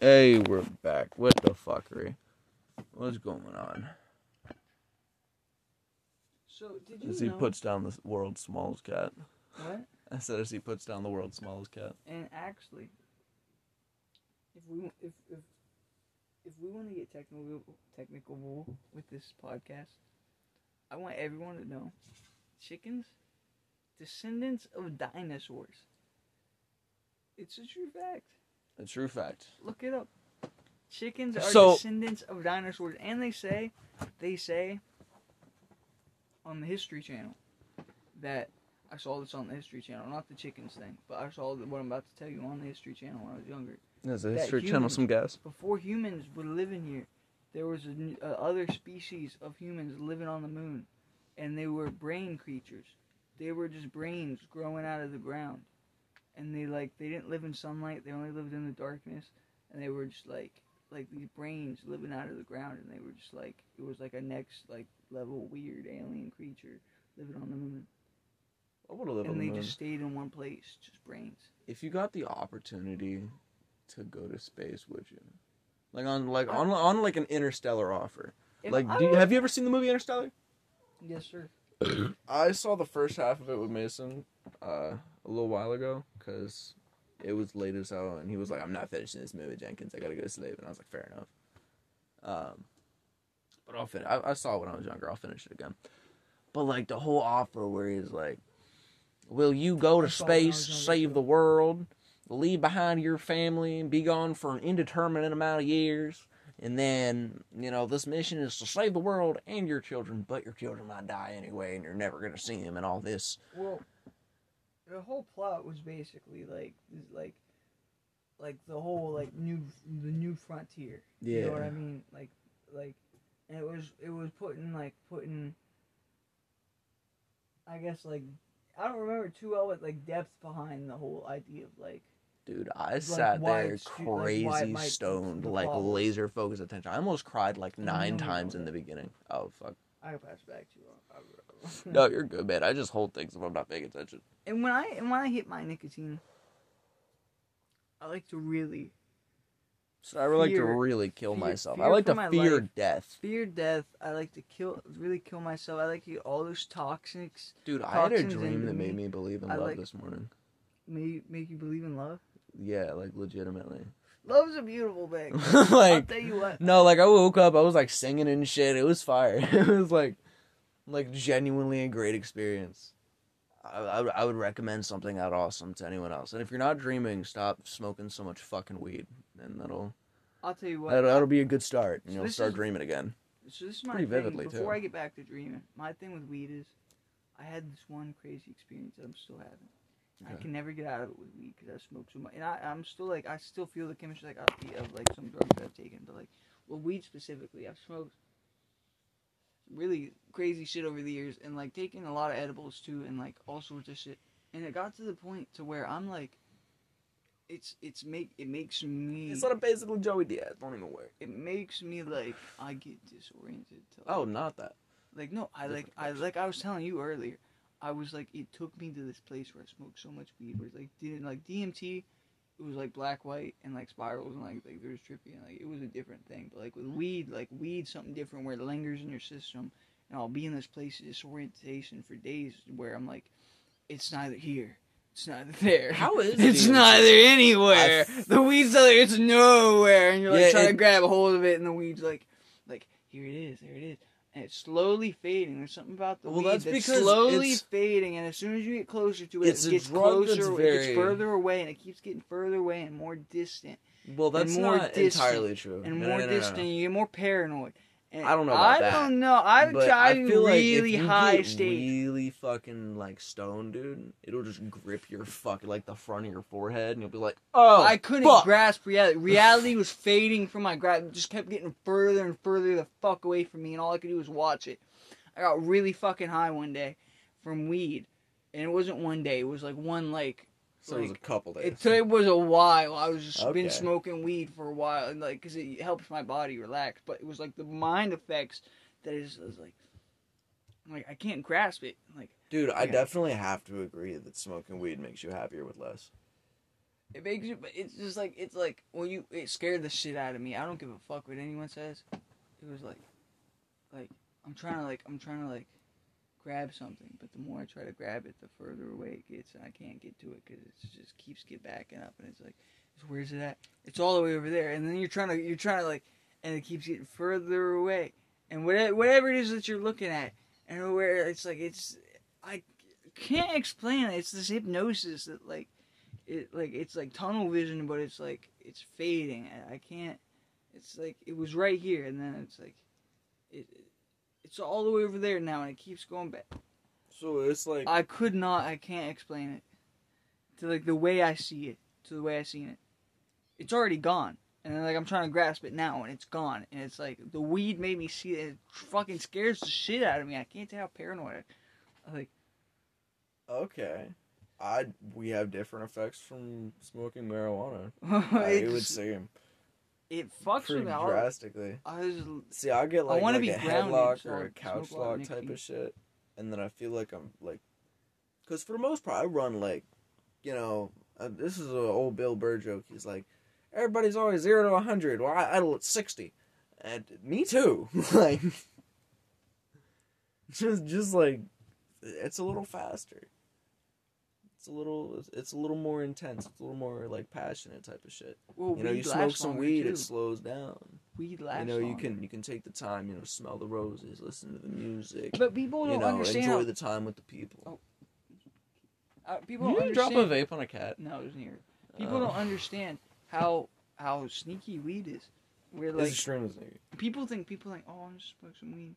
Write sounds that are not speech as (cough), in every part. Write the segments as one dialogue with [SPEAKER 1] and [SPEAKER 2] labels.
[SPEAKER 1] Hey, we're back. What the fuckery? What's going on?
[SPEAKER 2] So did you
[SPEAKER 1] As he
[SPEAKER 2] know?
[SPEAKER 1] puts down the world's smallest cat.
[SPEAKER 2] what? (laughs)
[SPEAKER 1] I said as he puts down the world's smallest cat.
[SPEAKER 2] And actually, if we if if if we want to get technical technical with this podcast, I want everyone to know, chickens, descendants of dinosaurs. It's a true fact.
[SPEAKER 1] A true fact.
[SPEAKER 2] Look it up. Chickens are
[SPEAKER 1] So-
[SPEAKER 2] descendants of dinosaurs, and they say, they say, on the History Channel, that I saw this on the History Channel, not the chickens thing, but I saw what I'm about to tell you on the History Channel when I was younger.
[SPEAKER 1] There's a history channel, some gas.
[SPEAKER 2] Before humans were living here, there was a, a other species of humans living on the moon, and they were brain creatures. They were just brains growing out of the ground, and they like they didn't live in sunlight. They only lived in the darkness, and they were just like like these brains living out of the ground, and they were just like it was like a next like level weird alien creature living on the moon,
[SPEAKER 1] I would have lived on
[SPEAKER 2] and
[SPEAKER 1] the
[SPEAKER 2] they
[SPEAKER 1] moon.
[SPEAKER 2] just stayed in one place, just brains.
[SPEAKER 1] If you got the opportunity to go to space, would you? Like on like on on like an interstellar offer. Like,
[SPEAKER 2] I
[SPEAKER 1] do you, have you ever seen the movie Interstellar?
[SPEAKER 2] yes, sir. (coughs)
[SPEAKER 1] I saw the first half of it with Mason uh, a little while ago because it was late as hell, and he was like, "I'm not finishing this movie, Jenkins. I gotta go to sleep." And I was like, "Fair enough." Um, but I'll finish. I, I saw it when I was younger. I'll finish it again. But like the whole offer where he's like, "Will you go to
[SPEAKER 2] saw it when I was
[SPEAKER 1] space, save the world, leave behind your family, and be gone for an indeterminate amount of years?" And then, you know, this mission is to save the world and your children, but your children might die anyway, and you're never going to see them and all this.
[SPEAKER 2] Well, the whole plot was basically like this, like, like the whole like new the new frontier. Yeah. You know what I mean? Like, like, and it was it was putting like putting. I guess like I don't remember too well, but like depth behind the whole idea of like
[SPEAKER 1] Dude, I
[SPEAKER 2] Like,
[SPEAKER 1] sat there
[SPEAKER 2] stu- like,
[SPEAKER 1] crazy stoned, like laser focused attention. I almost cried like nine times in the beginning. Oh, fuck.
[SPEAKER 2] I pass it back to you. (laughs)
[SPEAKER 1] No, you're good, man. I just hold things if I'm not paying attention.
[SPEAKER 2] And when I and when I hit my nicotine, I like to really
[SPEAKER 1] So I would like to really kill
[SPEAKER 2] fear-
[SPEAKER 1] myself. I like to fear
[SPEAKER 2] life.
[SPEAKER 1] death.
[SPEAKER 2] fear death. I like to kill, really kill myself. I like to get all those toxics
[SPEAKER 1] Dude, I had a dream that made
[SPEAKER 2] me.
[SPEAKER 1] me believe in
[SPEAKER 2] I
[SPEAKER 1] love
[SPEAKER 2] like-
[SPEAKER 1] this morning.
[SPEAKER 2] make make you believe in love.
[SPEAKER 1] Yeah, like legitimately.
[SPEAKER 2] Love's a beautiful thing. (laughs) I'll
[SPEAKER 1] like
[SPEAKER 2] tell you what.
[SPEAKER 1] No, like I woke up, I was like singing and shit. It was fire. (laughs) It was like, like genuinely a great experience. I, I, would- I would recommend something that awesome to anyone else. And if you're not dreaming, stop smoking so much fucking weed, and that'll
[SPEAKER 2] I'll tell you what.
[SPEAKER 1] that'll, that'll be a good start. And
[SPEAKER 2] So
[SPEAKER 1] you'll start
[SPEAKER 2] is-
[SPEAKER 1] dreaming again.
[SPEAKER 2] so this is my
[SPEAKER 1] pretty
[SPEAKER 2] thing.
[SPEAKER 1] vividly,
[SPEAKER 2] Before
[SPEAKER 1] too.
[SPEAKER 2] I get back to dreaming, my thing with weed is, I had this one crazy experience that I'm still having. I can never get out of it with weed because I smoke so much, and I, I'm still like I still feel the chemistry like I feel of like some drugs that I've taken, but like well weed specifically, I've smoked really crazy shit over the years, and like taking a lot of edibles too, and like all sorts of shit, and it got to the point to where I'm like, it's it's make it makes me
[SPEAKER 1] It's not a basically Joey Diaz. Don't even worry.
[SPEAKER 2] it makes me like I get disoriented. To, oh, like,
[SPEAKER 1] Oh, not that.
[SPEAKER 2] like no, I like
[SPEAKER 1] different
[SPEAKER 2] I like I was telling you earlier. I was like it took me to this place where I smoked so much weed. Where it's like didn't like DMT, it was like black white and like spirals and like like there was trippy and like it was a different thing. But like with weed, like weed something different where it lingers in your system, and I'll be in this place of disorientation for days where I'm like, it's neither here. It's neither there.
[SPEAKER 1] How is (laughs) it?
[SPEAKER 2] It's
[SPEAKER 1] DMT?
[SPEAKER 2] neither anywhere.
[SPEAKER 1] I
[SPEAKER 2] the weed's like it's nowhere, and you're like
[SPEAKER 1] Yeah,
[SPEAKER 2] trying to grab a hold of it, and the weed's like, like here it is, there it is, it's slowly fading. There's something about the
[SPEAKER 1] Well,
[SPEAKER 2] weed
[SPEAKER 1] that's
[SPEAKER 2] that's, slowly fading, and as soon as you get closer to it, it gets closer, it gets further away, and it keeps getting further away and more distant,
[SPEAKER 1] Well, that's
[SPEAKER 2] more
[SPEAKER 1] not
[SPEAKER 2] distant,
[SPEAKER 1] entirely true.
[SPEAKER 2] and
[SPEAKER 1] No,
[SPEAKER 2] more
[SPEAKER 1] no, no.
[SPEAKER 2] distant. You get more paranoid. And
[SPEAKER 1] I don't know about
[SPEAKER 2] I
[SPEAKER 1] that,
[SPEAKER 2] don't know. I've
[SPEAKER 1] But
[SPEAKER 2] tried
[SPEAKER 1] I feel like
[SPEAKER 2] really
[SPEAKER 1] if you
[SPEAKER 2] high
[SPEAKER 1] get
[SPEAKER 2] state.
[SPEAKER 1] really fucking like stone, dude, it'll just grip your fucking like the front of your forehead, and you'll be like, "Oh,
[SPEAKER 2] I couldn't
[SPEAKER 1] fuck.
[SPEAKER 2] grasp reality. Reality was fading from my grasp. It just kept getting further and further the fuck away from me, and all I could do was watch it. I got really fucking high one day from weed, and it wasn't one day. It was like one like
[SPEAKER 1] So it was a couple days.
[SPEAKER 2] it, it was a while. I was just
[SPEAKER 1] Okay.
[SPEAKER 2] been smoking weed for a while, and like because it helps my body relax. But it was like the mind effects that is was like like I can't grasp it. Like
[SPEAKER 1] Dude, I
[SPEAKER 2] Okay.
[SPEAKER 1] definitely have to agree that smoking weed makes you happier with less.
[SPEAKER 2] It makes you. but It's just like it's like when you. It scared the shit out of me. I don't give a fuck what anyone says. It was like, like I'm trying to like I'm trying to like grab something, but the more I try to grab it, the further away it gets, and I can't get to it because it just keeps get backing up, and it's like, where's it at? It's all the way over there, and then you're trying to you're trying to like, and it keeps getting further away, and whatever whatever it is that you're looking at, and where it's like it's I can't explain it. It's this hypnosis that like it like it's like tunnel vision, but it's like it's fading. I, I can't. It's like it was right here, and then it's like it. It's all the way over there now, and it keeps going back.
[SPEAKER 1] So it's like
[SPEAKER 2] I could not. I can't explain it to like the way I see it, to the way I seen it. It's already gone, and then like I'm trying to grasp it now, and it's gone. And it's like the weed made me see it. It fucking scares the shit out of me. I can't tell how paranoid. I, like
[SPEAKER 1] okay. I we have different effects from smoking marijuana. (laughs) I, would seem
[SPEAKER 2] it fucks
[SPEAKER 1] pretty
[SPEAKER 2] with me. I,
[SPEAKER 1] drastically.
[SPEAKER 2] I was
[SPEAKER 1] See, I get like,
[SPEAKER 2] wanna
[SPEAKER 1] like
[SPEAKER 2] be
[SPEAKER 1] a headlock or
[SPEAKER 2] I
[SPEAKER 1] a couch
[SPEAKER 2] smoke a lot
[SPEAKER 1] lock type of shit, and then I feel like I'm like, because for the most part, I run like, you know, uh, this is an old Bill Burr joke. He's like, everybody's always zero to a hundred. Well, I idle at sixty, and me too. (laughs) like, (laughs) just just like, it's a little faster. It's a little, it's a little more intense. It's a little more like passionate type of shit.
[SPEAKER 2] well,
[SPEAKER 1] You know, you smoke some weed,
[SPEAKER 2] too.
[SPEAKER 1] it slows down
[SPEAKER 2] weed lasts
[SPEAKER 1] you know you
[SPEAKER 2] longer.
[SPEAKER 1] can you can take the time you know smell the roses listen to the music
[SPEAKER 2] But people don't
[SPEAKER 1] know
[SPEAKER 2] understand.
[SPEAKER 1] enjoy
[SPEAKER 2] how-
[SPEAKER 1] the time with the people
[SPEAKER 2] uh, people
[SPEAKER 1] you
[SPEAKER 2] don't
[SPEAKER 1] didn't drop a vape on a cat
[SPEAKER 2] No, it was near. People
[SPEAKER 1] Oh.
[SPEAKER 2] don't understand how how sneaky weed is. Where
[SPEAKER 1] it's
[SPEAKER 2] like
[SPEAKER 1] extremely sneaky.
[SPEAKER 2] people think people think, oh, I'm just smoking some weed.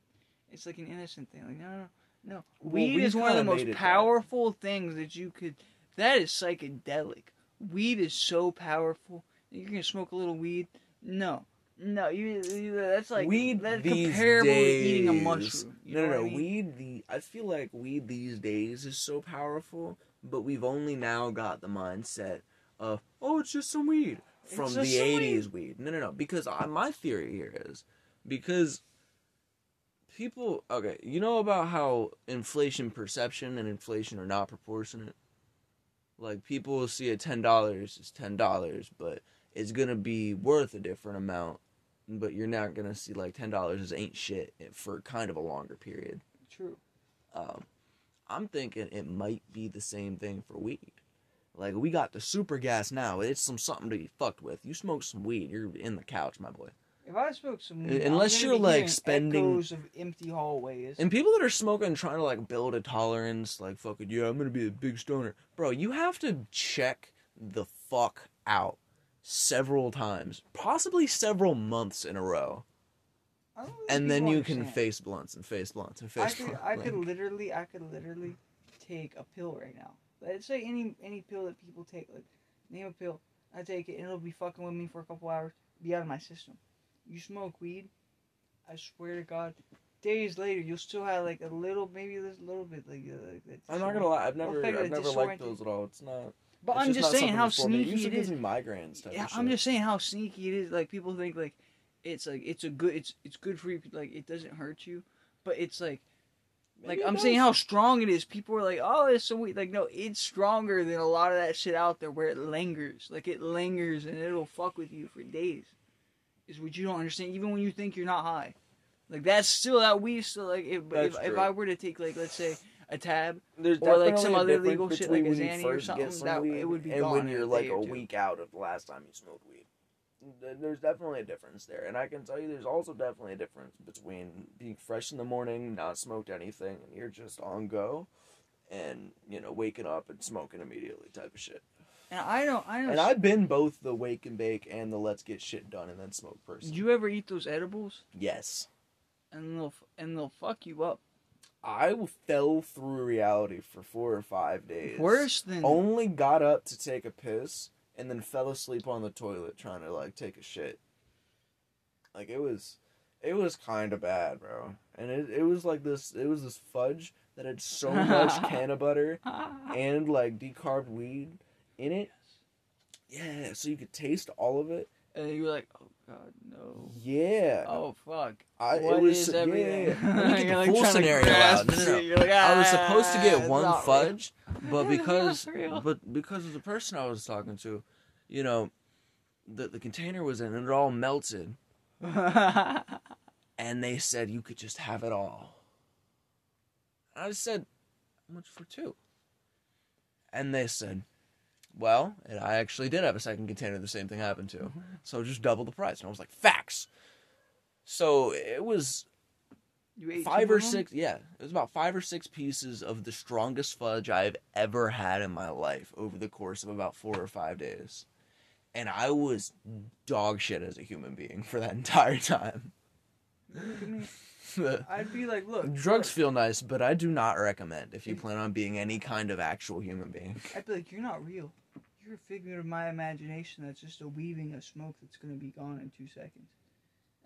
[SPEAKER 2] It's like an innocent thing. Like no, no, no.
[SPEAKER 1] Well,
[SPEAKER 2] weed
[SPEAKER 1] weed
[SPEAKER 2] is one of the most
[SPEAKER 1] it that.
[SPEAKER 2] powerful things that you could. That is psychedelic. Weed is so powerful. You can smoke a little weed? No, no. You, you that's like
[SPEAKER 1] weed
[SPEAKER 2] that's comparable
[SPEAKER 1] days,
[SPEAKER 2] to eating a mushroom.
[SPEAKER 1] No no no
[SPEAKER 2] I mean?
[SPEAKER 1] weed the i feel like weed these days is so powerful but we've only now got the mindset of oh it's just some weed from the
[SPEAKER 2] just some
[SPEAKER 1] 80s weed. no no no because I, my theory here is because people okay you know about how inflation perception and inflation are not proportionate like people will see a ten dollars is ten dollars but it's gonna be worth a different amount but you're not gonna see like ten dollars is ain't shit for kind of a longer period
[SPEAKER 2] True.
[SPEAKER 1] um, I'm thinking it might be the same thing for weed. Like we got the super gas now. It's some something to be fucked with. You smoke some weed, you're in the couch, my boy.
[SPEAKER 2] If I smoke some uh, weed,
[SPEAKER 1] Unless you're,
[SPEAKER 2] be
[SPEAKER 1] like, spending-
[SPEAKER 2] echoes of empty hallways.
[SPEAKER 1] And people that are smoking trying to like build a tolerance, like fucking yeah, I'm gonna be a big stoner, bro. You have to check the fuck out several times, possibly several months in a row,
[SPEAKER 2] I
[SPEAKER 1] and then you
[SPEAKER 2] understand.
[SPEAKER 1] can face blunts and face blunts and
[SPEAKER 2] I
[SPEAKER 1] face
[SPEAKER 2] could,
[SPEAKER 1] blunts.
[SPEAKER 2] I could literally, I could literally take a pill right now. Let's say any any pill that people take, like name a pill. I take it and it'll be fucking with me for a couple hours, be out of my system. You smoke weed, I swear to God, days later you'll still have like a little, maybe a little bit like, uh, like that.
[SPEAKER 1] I'm not gonna lie, I've never, I've never liked those at all. It's not.
[SPEAKER 2] But
[SPEAKER 1] it's
[SPEAKER 2] I'm just
[SPEAKER 1] not
[SPEAKER 2] saying how sneaky
[SPEAKER 1] usually
[SPEAKER 2] it
[SPEAKER 1] gives me migraines.
[SPEAKER 2] Yeah, I'm just saying how sneaky it is. Like people think like it's like it's a good it's it's good for you. Like it doesn't hurt you, but it's like like
[SPEAKER 1] Maybe
[SPEAKER 2] I'm saying how strong it is. People are like, oh, it's so weak. Like no, it's stronger than a lot of that shit out there where it lingers. Like it lingers and it'll fuck with you for days. Is what you don't understand. Even when you think you're not high, like that's still that weed. Still like if if, if. I were to take like let's say a tab,
[SPEAKER 1] There's
[SPEAKER 2] or, like, some other legal shit, like a
[SPEAKER 1] when
[SPEAKER 2] Xanny
[SPEAKER 1] you
[SPEAKER 2] or something,
[SPEAKER 1] some
[SPEAKER 2] that-
[SPEAKER 1] weed
[SPEAKER 2] it would be
[SPEAKER 1] and
[SPEAKER 2] gone
[SPEAKER 1] when you're like a week out of the last time you smoked weed. There's definitely a difference there, and I can tell you, there's also definitely a difference between being fresh in the morning, not smoked anything, and you're just on go, and you know waking up and smoking immediately type of shit.
[SPEAKER 2] And I don't I don't.
[SPEAKER 1] And I've been both the wake and bake and the let's get shit done and then smoke person.
[SPEAKER 2] Did you ever eat those edibles?
[SPEAKER 1] yes.
[SPEAKER 2] and they'll and they'll fuck you up.
[SPEAKER 1] I fell through reality for four or five days.
[SPEAKER 2] Worse than
[SPEAKER 1] Only got up to take a piss and then fell asleep on the toilet trying to like take a shit. Like it was, it was kind of bad, bro. And it it was like this. It was this fudge that had so much (laughs) canna butter (laughs) and like decarbed weed in it. Yeah, so you could taste all of it.
[SPEAKER 2] and you were like, oh god, no.
[SPEAKER 1] Yeah,
[SPEAKER 2] Oh fuck.
[SPEAKER 1] I,
[SPEAKER 2] What
[SPEAKER 1] it was
[SPEAKER 2] is
[SPEAKER 1] yeah.
[SPEAKER 2] everything?
[SPEAKER 1] Let me get the
[SPEAKER 2] like,
[SPEAKER 1] full scenario out. No, no, no.
[SPEAKER 2] it. You're
[SPEAKER 1] I was
[SPEAKER 2] "Ah,
[SPEAKER 1] supposed to get one
[SPEAKER 2] not real."
[SPEAKER 1] fudge, but (laughs) because but because of the person I was talking to, you know, the the container was in and it all melted, (laughs) and they said you could just have it all. I said, how much for two? And they said, well, and I actually did have a second container the same thing happened to. Mm-hmm. So just double the price. And I was like, facts. So it was
[SPEAKER 2] You ate
[SPEAKER 1] five or six, yeah, it was about five or six pieces of the strongest fudge I've ever had in my life over the course of about four or five days. And I was dog shit as a human being for that (laughs) entire time.
[SPEAKER 2] Look at me.
[SPEAKER 1] The (laughs)
[SPEAKER 2] I'd be like, look,
[SPEAKER 1] drugs
[SPEAKER 2] look.
[SPEAKER 1] feel nice, but I do not recommend if you plan on being any kind of actual human being.
[SPEAKER 2] I'd be like, you're not real. You're a figment of my imagination that's just a weaving of smoke that's gonna be gone in two seconds.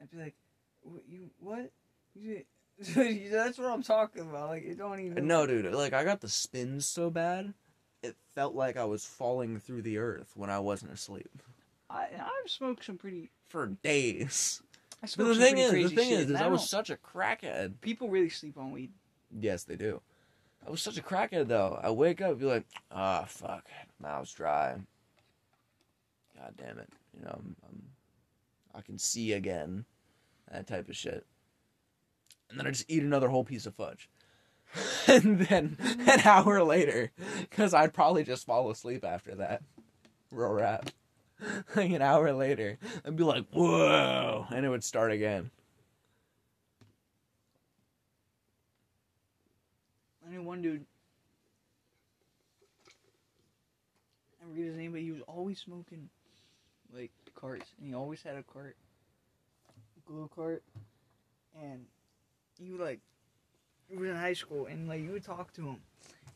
[SPEAKER 2] I'd be like, what, you what? You, (laughs) that's what I'm talking about. Like, it don't even.
[SPEAKER 1] No, dude, like I got the spins so bad, it felt like I was falling through the earth when I wasn't asleep
[SPEAKER 2] I I've smoked some pretty.
[SPEAKER 1] for days.
[SPEAKER 2] I
[SPEAKER 1] But
[SPEAKER 2] smoked
[SPEAKER 1] the
[SPEAKER 2] some
[SPEAKER 1] thing
[SPEAKER 2] pretty
[SPEAKER 1] is, the
[SPEAKER 2] crazy
[SPEAKER 1] thing
[SPEAKER 2] shit,
[SPEAKER 1] is, is
[SPEAKER 2] and
[SPEAKER 1] I was such a crackhead.
[SPEAKER 2] People really sleep on weed.
[SPEAKER 1] Yes, they do. I was such a crackhead though. I wake up, and be like, ah, fuck, mouth's dry. God damn it, you know, I'm, I'm, I can see again, that type of shit. And then I just eat another whole piece of fudge. (laughs) and then an hour later, because I'd probably just fall asleep after that. Real rap. (laughs) Like an hour later, I'd be like, whoa, and it would start again.
[SPEAKER 2] I knew one dude. I forget his name, but he was always smoking, like carts, and he always had a cart, a glow cart, and he would like, he was in high school, and like you would talk to him,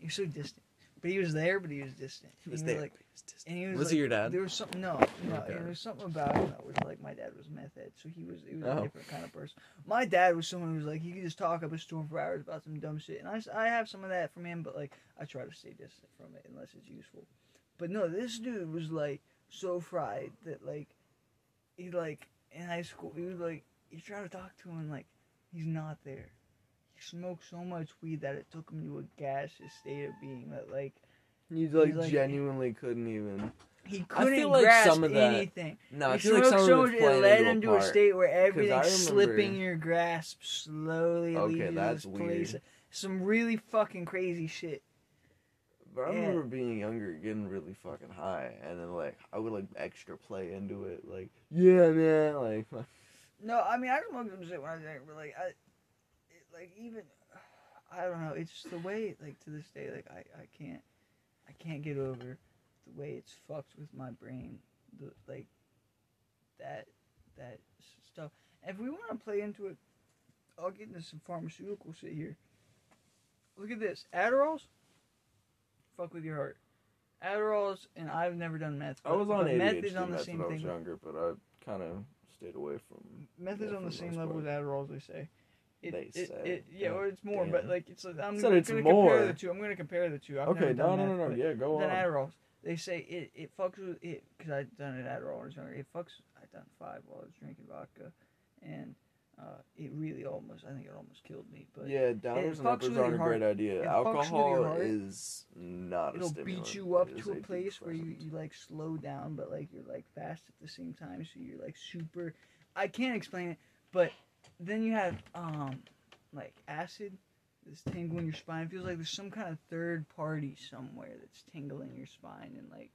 [SPEAKER 2] was so distant, but he was there, but he was distant.
[SPEAKER 1] He was
[SPEAKER 2] And
[SPEAKER 1] there.
[SPEAKER 2] like,
[SPEAKER 1] but he was distant.
[SPEAKER 2] and he was,
[SPEAKER 1] Was
[SPEAKER 2] like,
[SPEAKER 1] he your dad?
[SPEAKER 2] There was something. No, no.
[SPEAKER 1] Okay.
[SPEAKER 2] There was something about him that was like my dad was meth head, so he was he was a
[SPEAKER 1] Oh.
[SPEAKER 2] different kind of person. My dad was someone who was like he could just talk up a storm for hours about some dumb shit, and I I have some of that from him, but like I try to stay distant from it unless it's useful. But no, this dude was like so fried that like he like in high school he was like you try to talk to him and like he's not there. He smoked so much weed that it took him to a gaseous state of being that like
[SPEAKER 1] You
[SPEAKER 2] like,
[SPEAKER 1] like, genuinely couldn't even.
[SPEAKER 2] he couldn't
[SPEAKER 1] like
[SPEAKER 2] grasp
[SPEAKER 1] of
[SPEAKER 2] anything.
[SPEAKER 1] No, I
[SPEAKER 2] He
[SPEAKER 1] feel like some of
[SPEAKER 2] so
[SPEAKER 1] playing
[SPEAKER 2] it led him to a state where everything's slipping your grasp slowly.
[SPEAKER 1] Okay, that's
[SPEAKER 2] this place.
[SPEAKER 1] weird.
[SPEAKER 2] Some really fucking crazy shit.
[SPEAKER 1] But I
[SPEAKER 2] Yeah.
[SPEAKER 1] remember being younger, getting really fucking high, and then like I would like extra play into it, like yeah, man, like (laughs)
[SPEAKER 2] No, I mean I smoked some shit when I was younger, but like I, like even, I don't know. It's just the way like to this day, like I I can't, I can't get over the way it's fucked with my brain. The like, that that stuff. And if we want to play into it, I'll get into some pharmaceutical shit here. Look at this, Adderall's. Fuck with your heart. Adderall's, and I've never done meth.
[SPEAKER 1] I was on ADHD
[SPEAKER 2] meth is on the same
[SPEAKER 1] when I was
[SPEAKER 2] thing.
[SPEAKER 1] younger, but I kind of stayed away from.
[SPEAKER 2] Meth is on the same level
[SPEAKER 1] part.
[SPEAKER 2] as Adderall, they say. It,
[SPEAKER 1] They
[SPEAKER 2] it,
[SPEAKER 1] say.
[SPEAKER 2] It, yeah, or it's more, but like it's. I'm
[SPEAKER 1] Said
[SPEAKER 2] gonna
[SPEAKER 1] it's
[SPEAKER 2] compare
[SPEAKER 1] more.
[SPEAKER 2] the two. I'm gonna compare the two. I've
[SPEAKER 1] Okay, no, no, no, no, yeah, go
[SPEAKER 2] Then
[SPEAKER 1] on.
[SPEAKER 2] Adderall, they say it it fucks with it because I done it Adderall when I was younger. It fucks. I done five while I was drinking vodka, and uh, it really almost. I think it almost killed me. But
[SPEAKER 1] Yeah, downers and uppers aren't a great idea.
[SPEAKER 2] It fucks with your
[SPEAKER 1] Alcohol is not a
[SPEAKER 2] it'll beat you up to a place where you, you like slow down but like you're like fast at the same time so you're like super i can't explain it but then you have um like acid that's tingling your spine it feels like there's some kind of third party somewhere that's tingling your spine and like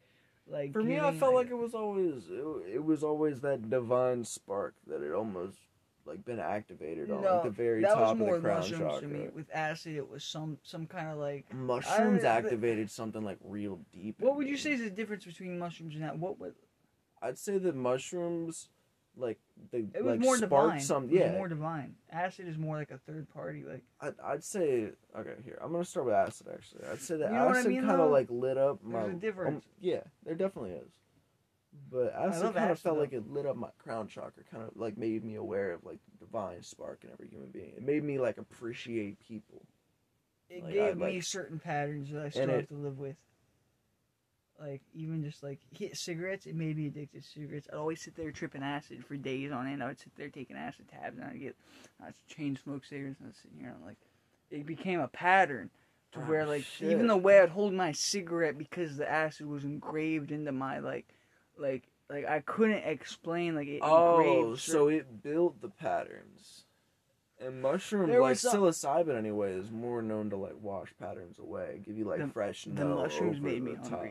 [SPEAKER 2] like
[SPEAKER 1] For me, I felt like it was always it, it was always that divine spark that had almost like been activated on like, the very
[SPEAKER 2] that
[SPEAKER 1] top
[SPEAKER 2] was
[SPEAKER 1] of the crown
[SPEAKER 2] mushrooms
[SPEAKER 1] chakra.
[SPEAKER 2] to me with acid it was some some kind of like
[SPEAKER 1] Mushrooms
[SPEAKER 2] I-
[SPEAKER 1] activated something like real deep.
[SPEAKER 2] what would you say is the difference between mushrooms and that what would
[SPEAKER 1] I'd say that mushrooms, like they
[SPEAKER 2] it was
[SPEAKER 1] like
[SPEAKER 2] more
[SPEAKER 1] spark
[SPEAKER 2] divine
[SPEAKER 1] some.
[SPEAKER 2] it was
[SPEAKER 1] Yeah,
[SPEAKER 2] more divine acid is more like a third party like
[SPEAKER 1] I'd, I'd say okay. Here, I'm gonna start with acid. Actually, I'd say that
[SPEAKER 2] You know what I
[SPEAKER 1] acid
[SPEAKER 2] mean,
[SPEAKER 1] kind of like lit up my.
[SPEAKER 2] There's a difference.
[SPEAKER 1] um, yeah, there definitely is. But acid kind of felt
[SPEAKER 2] though.
[SPEAKER 1] like it lit up my crown chakra. Kind of like made me aware of like the divine spark in every human being. It made me like appreciate people.
[SPEAKER 2] it
[SPEAKER 1] Like,
[SPEAKER 2] gave
[SPEAKER 1] I,
[SPEAKER 2] me certain patterns that I still have
[SPEAKER 1] it-
[SPEAKER 2] to live with. Like even just like hit cigarettes, it made me addicted to cigarettes. I'd always sit there tripping acid for days on end. I would sit there taking acid tabs, and I'd get, I'd chain smoke cigarettes, and I'd sit here and like, it became a pattern to
[SPEAKER 1] Oh,
[SPEAKER 2] where like
[SPEAKER 1] shit.
[SPEAKER 2] even the way I'd hold my cigarette because the acid was engraved into my like, like like I couldn't explain like it.
[SPEAKER 1] Oh,
[SPEAKER 2] engraved
[SPEAKER 1] so it built the patterns. And mushroom,
[SPEAKER 2] There
[SPEAKER 1] like
[SPEAKER 2] some- uh,
[SPEAKER 1] psilocybin anyway, is more known to like wash patterns away, give you like
[SPEAKER 2] The-
[SPEAKER 1] fresh.
[SPEAKER 2] the
[SPEAKER 1] no
[SPEAKER 2] mushrooms made me
[SPEAKER 1] the top.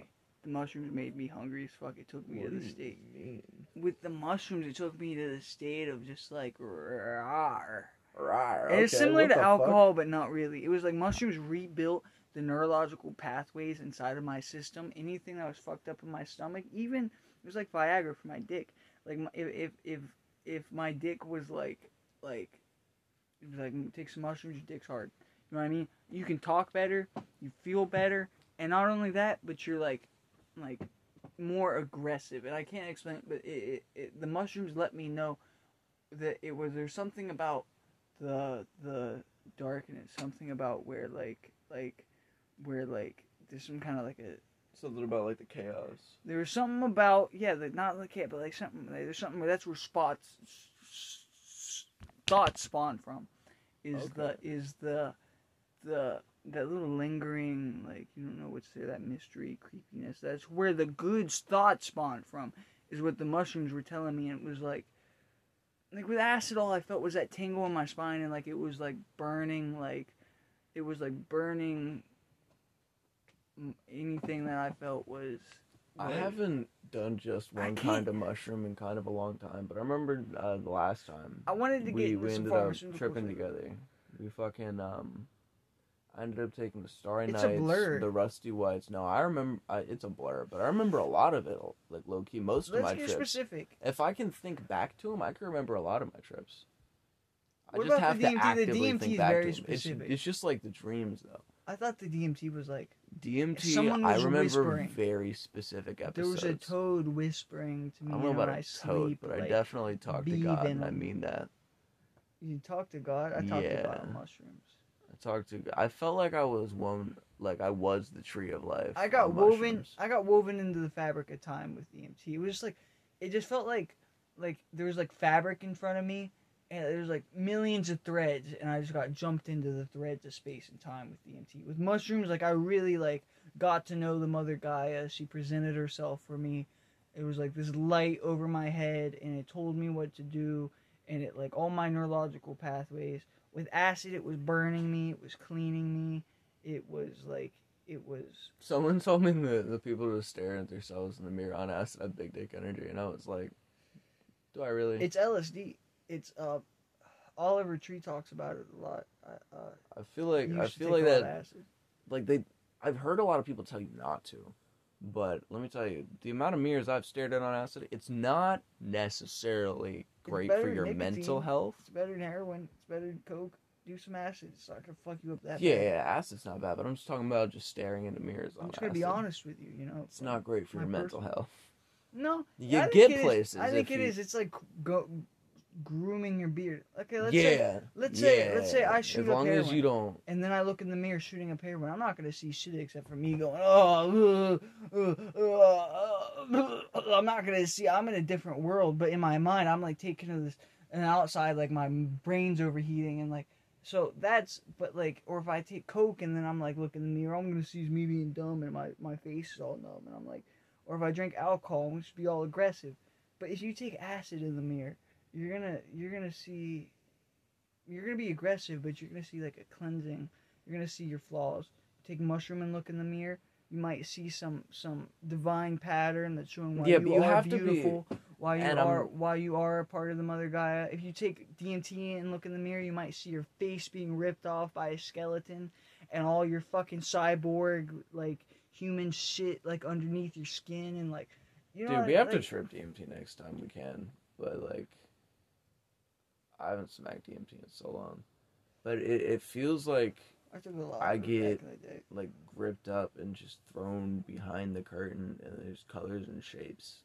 [SPEAKER 2] The mushrooms made me hungry as fuck. It took me
[SPEAKER 1] What
[SPEAKER 2] to the state. With the mushrooms, it took me to the state of just like rawr.
[SPEAKER 1] Rawr,
[SPEAKER 2] And it's similar
[SPEAKER 1] what
[SPEAKER 2] to
[SPEAKER 1] the fuck?
[SPEAKER 2] but not really. It was like mushrooms rebuilt the neurological pathways inside of my system. Anything that was fucked up in my stomach, even it was like Viagra for my dick. Like my, if if if my dick was like like it was like take some mushrooms, your dick's hard. You know what I mean? You can talk better, you feel better, and not only that, but you're like like more aggressive. And I can't explain, but it, it, it the mushrooms let me know that it was there's something about the the darkness, something about where like like where like there's some kind of like a
[SPEAKER 1] Something about like the chaos.
[SPEAKER 2] there was something about yeah, like not the it, but like something there's something where that's where spots thoughts spawn from. Is the is the the that little lingering like you don't know what's there that mystery creepiness. That's where the good thoughts spawn from. Is what the mushrooms were telling me. And it was like like with acid, all I felt was that tingle in my spine, and like it was like burning, like it was like burning. Anything that I felt was.
[SPEAKER 1] I haven't done just one kind of mushroom in kind of a long time, but I remember uh, the last time
[SPEAKER 2] I wanted to
[SPEAKER 1] we,
[SPEAKER 2] get
[SPEAKER 1] we ended up tripping together. We fucking um, I ended up taking the Starry
[SPEAKER 2] It's
[SPEAKER 1] Nights, the Rusty Whites. No, I remember I, it's a blur, but I remember a lot of it, like low key. Most of
[SPEAKER 2] Let's
[SPEAKER 1] my
[SPEAKER 2] get
[SPEAKER 1] trips.
[SPEAKER 2] specific.
[SPEAKER 1] If I can think back to them, I can remember a lot of my trips. I
[SPEAKER 2] What
[SPEAKER 1] just
[SPEAKER 2] about
[SPEAKER 1] have
[SPEAKER 2] the
[SPEAKER 1] to
[SPEAKER 2] DMT? The
[SPEAKER 1] actively
[SPEAKER 2] DMT
[SPEAKER 1] think
[SPEAKER 2] is
[SPEAKER 1] back
[SPEAKER 2] very
[SPEAKER 1] to them. It's,
[SPEAKER 2] specific.
[SPEAKER 1] it's just like the dreams, though.
[SPEAKER 2] I thought the DMT was like
[SPEAKER 1] DMT,
[SPEAKER 2] Someone
[SPEAKER 1] I remember
[SPEAKER 2] whispering.
[SPEAKER 1] very specific episodes.
[SPEAKER 2] there was a toad whispering to me
[SPEAKER 1] I don't know
[SPEAKER 2] when
[SPEAKER 1] about
[SPEAKER 2] I
[SPEAKER 1] a
[SPEAKER 2] sleep.
[SPEAKER 1] toad, but I definitely talked to God, and I mean that.
[SPEAKER 2] You talk to God. I talk to God mushrooms.
[SPEAKER 1] I talked to. I felt like I was one, like I was the tree of life.
[SPEAKER 2] I got woven.
[SPEAKER 1] mushrooms.
[SPEAKER 2] I got woven into the fabric of time with DMT. It was just like, it just felt like, like there was like fabric in front of me, and there was like millions of threads, and I just got jumped into the threads of space and time with DMT. With mushrooms, like I really like got to know the mother Gaia. She presented herself for me. It was like this light over my head, and it told me what to do, and it like all my neurological pathways. With acid, it was burning me. It was cleaning me. It was like it was
[SPEAKER 1] Someone told me the the people were staring at themselves in the mirror on acid had big dick energy, and I was like, "Do I really?"
[SPEAKER 2] It's LSD. It's uh, Oliver Tree talks about it a lot. I, uh,
[SPEAKER 1] I feel like I feel like that.
[SPEAKER 2] acid.
[SPEAKER 1] Like they, I've heard a lot of people tell you not to, but let me tell you, the amount of mirrors I've stared at on acid, it's not necessarily great for your
[SPEAKER 2] nicotine.
[SPEAKER 1] mental health.
[SPEAKER 2] It's better than heroin. It's better than coke. Do some acid. It's not gonna fuck you up that
[SPEAKER 1] Yeah,
[SPEAKER 2] bad.
[SPEAKER 1] yeah, acid's not bad, but I'm just talking about just staring into mirrors.
[SPEAKER 2] I'm just gonna be honest with you. You know,
[SPEAKER 1] It's not great for your mental health.
[SPEAKER 2] No,
[SPEAKER 1] You
[SPEAKER 2] I think
[SPEAKER 1] get
[SPEAKER 2] it is.
[SPEAKER 1] places
[SPEAKER 2] I think it
[SPEAKER 1] you-
[SPEAKER 2] is. It's like go, grooming your beard. Okay, let's
[SPEAKER 1] yeah,
[SPEAKER 2] say, let's say- let's say I shoot
[SPEAKER 1] As long as you don't.
[SPEAKER 2] and then I look in the mirror shooting up heroin. I'm not gonna see shit except for me going, oh, uh, uh, uh, I'm not gonna see. I'm in a different world, but in my mind, I'm like taking to this, and outside, like my brain's overheating, and like, so that's, but like, or if I take coke and then I'm like looking in the mirror, I'm gonna see me being dumb and my my face is all numb, and I'm like, or if I drink alcohol, I'm gonna just be all aggressive. But if you take acid in the mirror, you're gonna you're gonna see you're gonna be aggressive, but you're gonna see like a cleansing. You're gonna see your flaws. Take mushroom and look in the mirror. You might see some some divine pattern that's showing why
[SPEAKER 1] Yeah,
[SPEAKER 2] you
[SPEAKER 1] you
[SPEAKER 2] are
[SPEAKER 1] have to be-
[SPEAKER 2] beautiful, why you
[SPEAKER 1] um,
[SPEAKER 2] are
[SPEAKER 1] I'm-
[SPEAKER 2] why you are a part of the Mother Gaia. If you take DMT and look in the mirror, you might see your face being ripped off by a skeleton, and all your fucking cyborg like human shit like underneath your skin and like you know
[SPEAKER 1] Dude, we have
[SPEAKER 2] like,
[SPEAKER 1] to trip DMT next time we can, but like, I haven't smacked DMT in so long, but it, it feels like
[SPEAKER 2] I took a lot.
[SPEAKER 1] I get-
[SPEAKER 2] back in the day.
[SPEAKER 1] like gripped up and just thrown behind the curtain, and there's colors and shapes,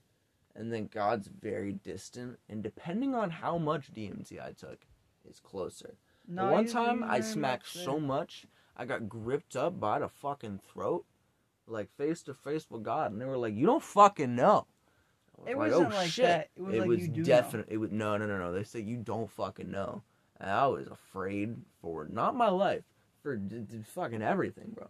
[SPEAKER 1] and then God's very distant, and depending on how much DMT I took, is closer.
[SPEAKER 2] No,
[SPEAKER 1] one time I smacked so much, I got gripped up by the fucking throat, like face to face with God, and they were like, "You don't fucking know."
[SPEAKER 2] It
[SPEAKER 1] was
[SPEAKER 2] wasn't
[SPEAKER 1] "Oh,
[SPEAKER 2] like
[SPEAKER 1] shit."
[SPEAKER 2] that. It was like you do know.
[SPEAKER 1] definite. It was no, no, no, no. They said you don't fucking know, and I was afraid for not my life, for d- d- fucking everything, bro.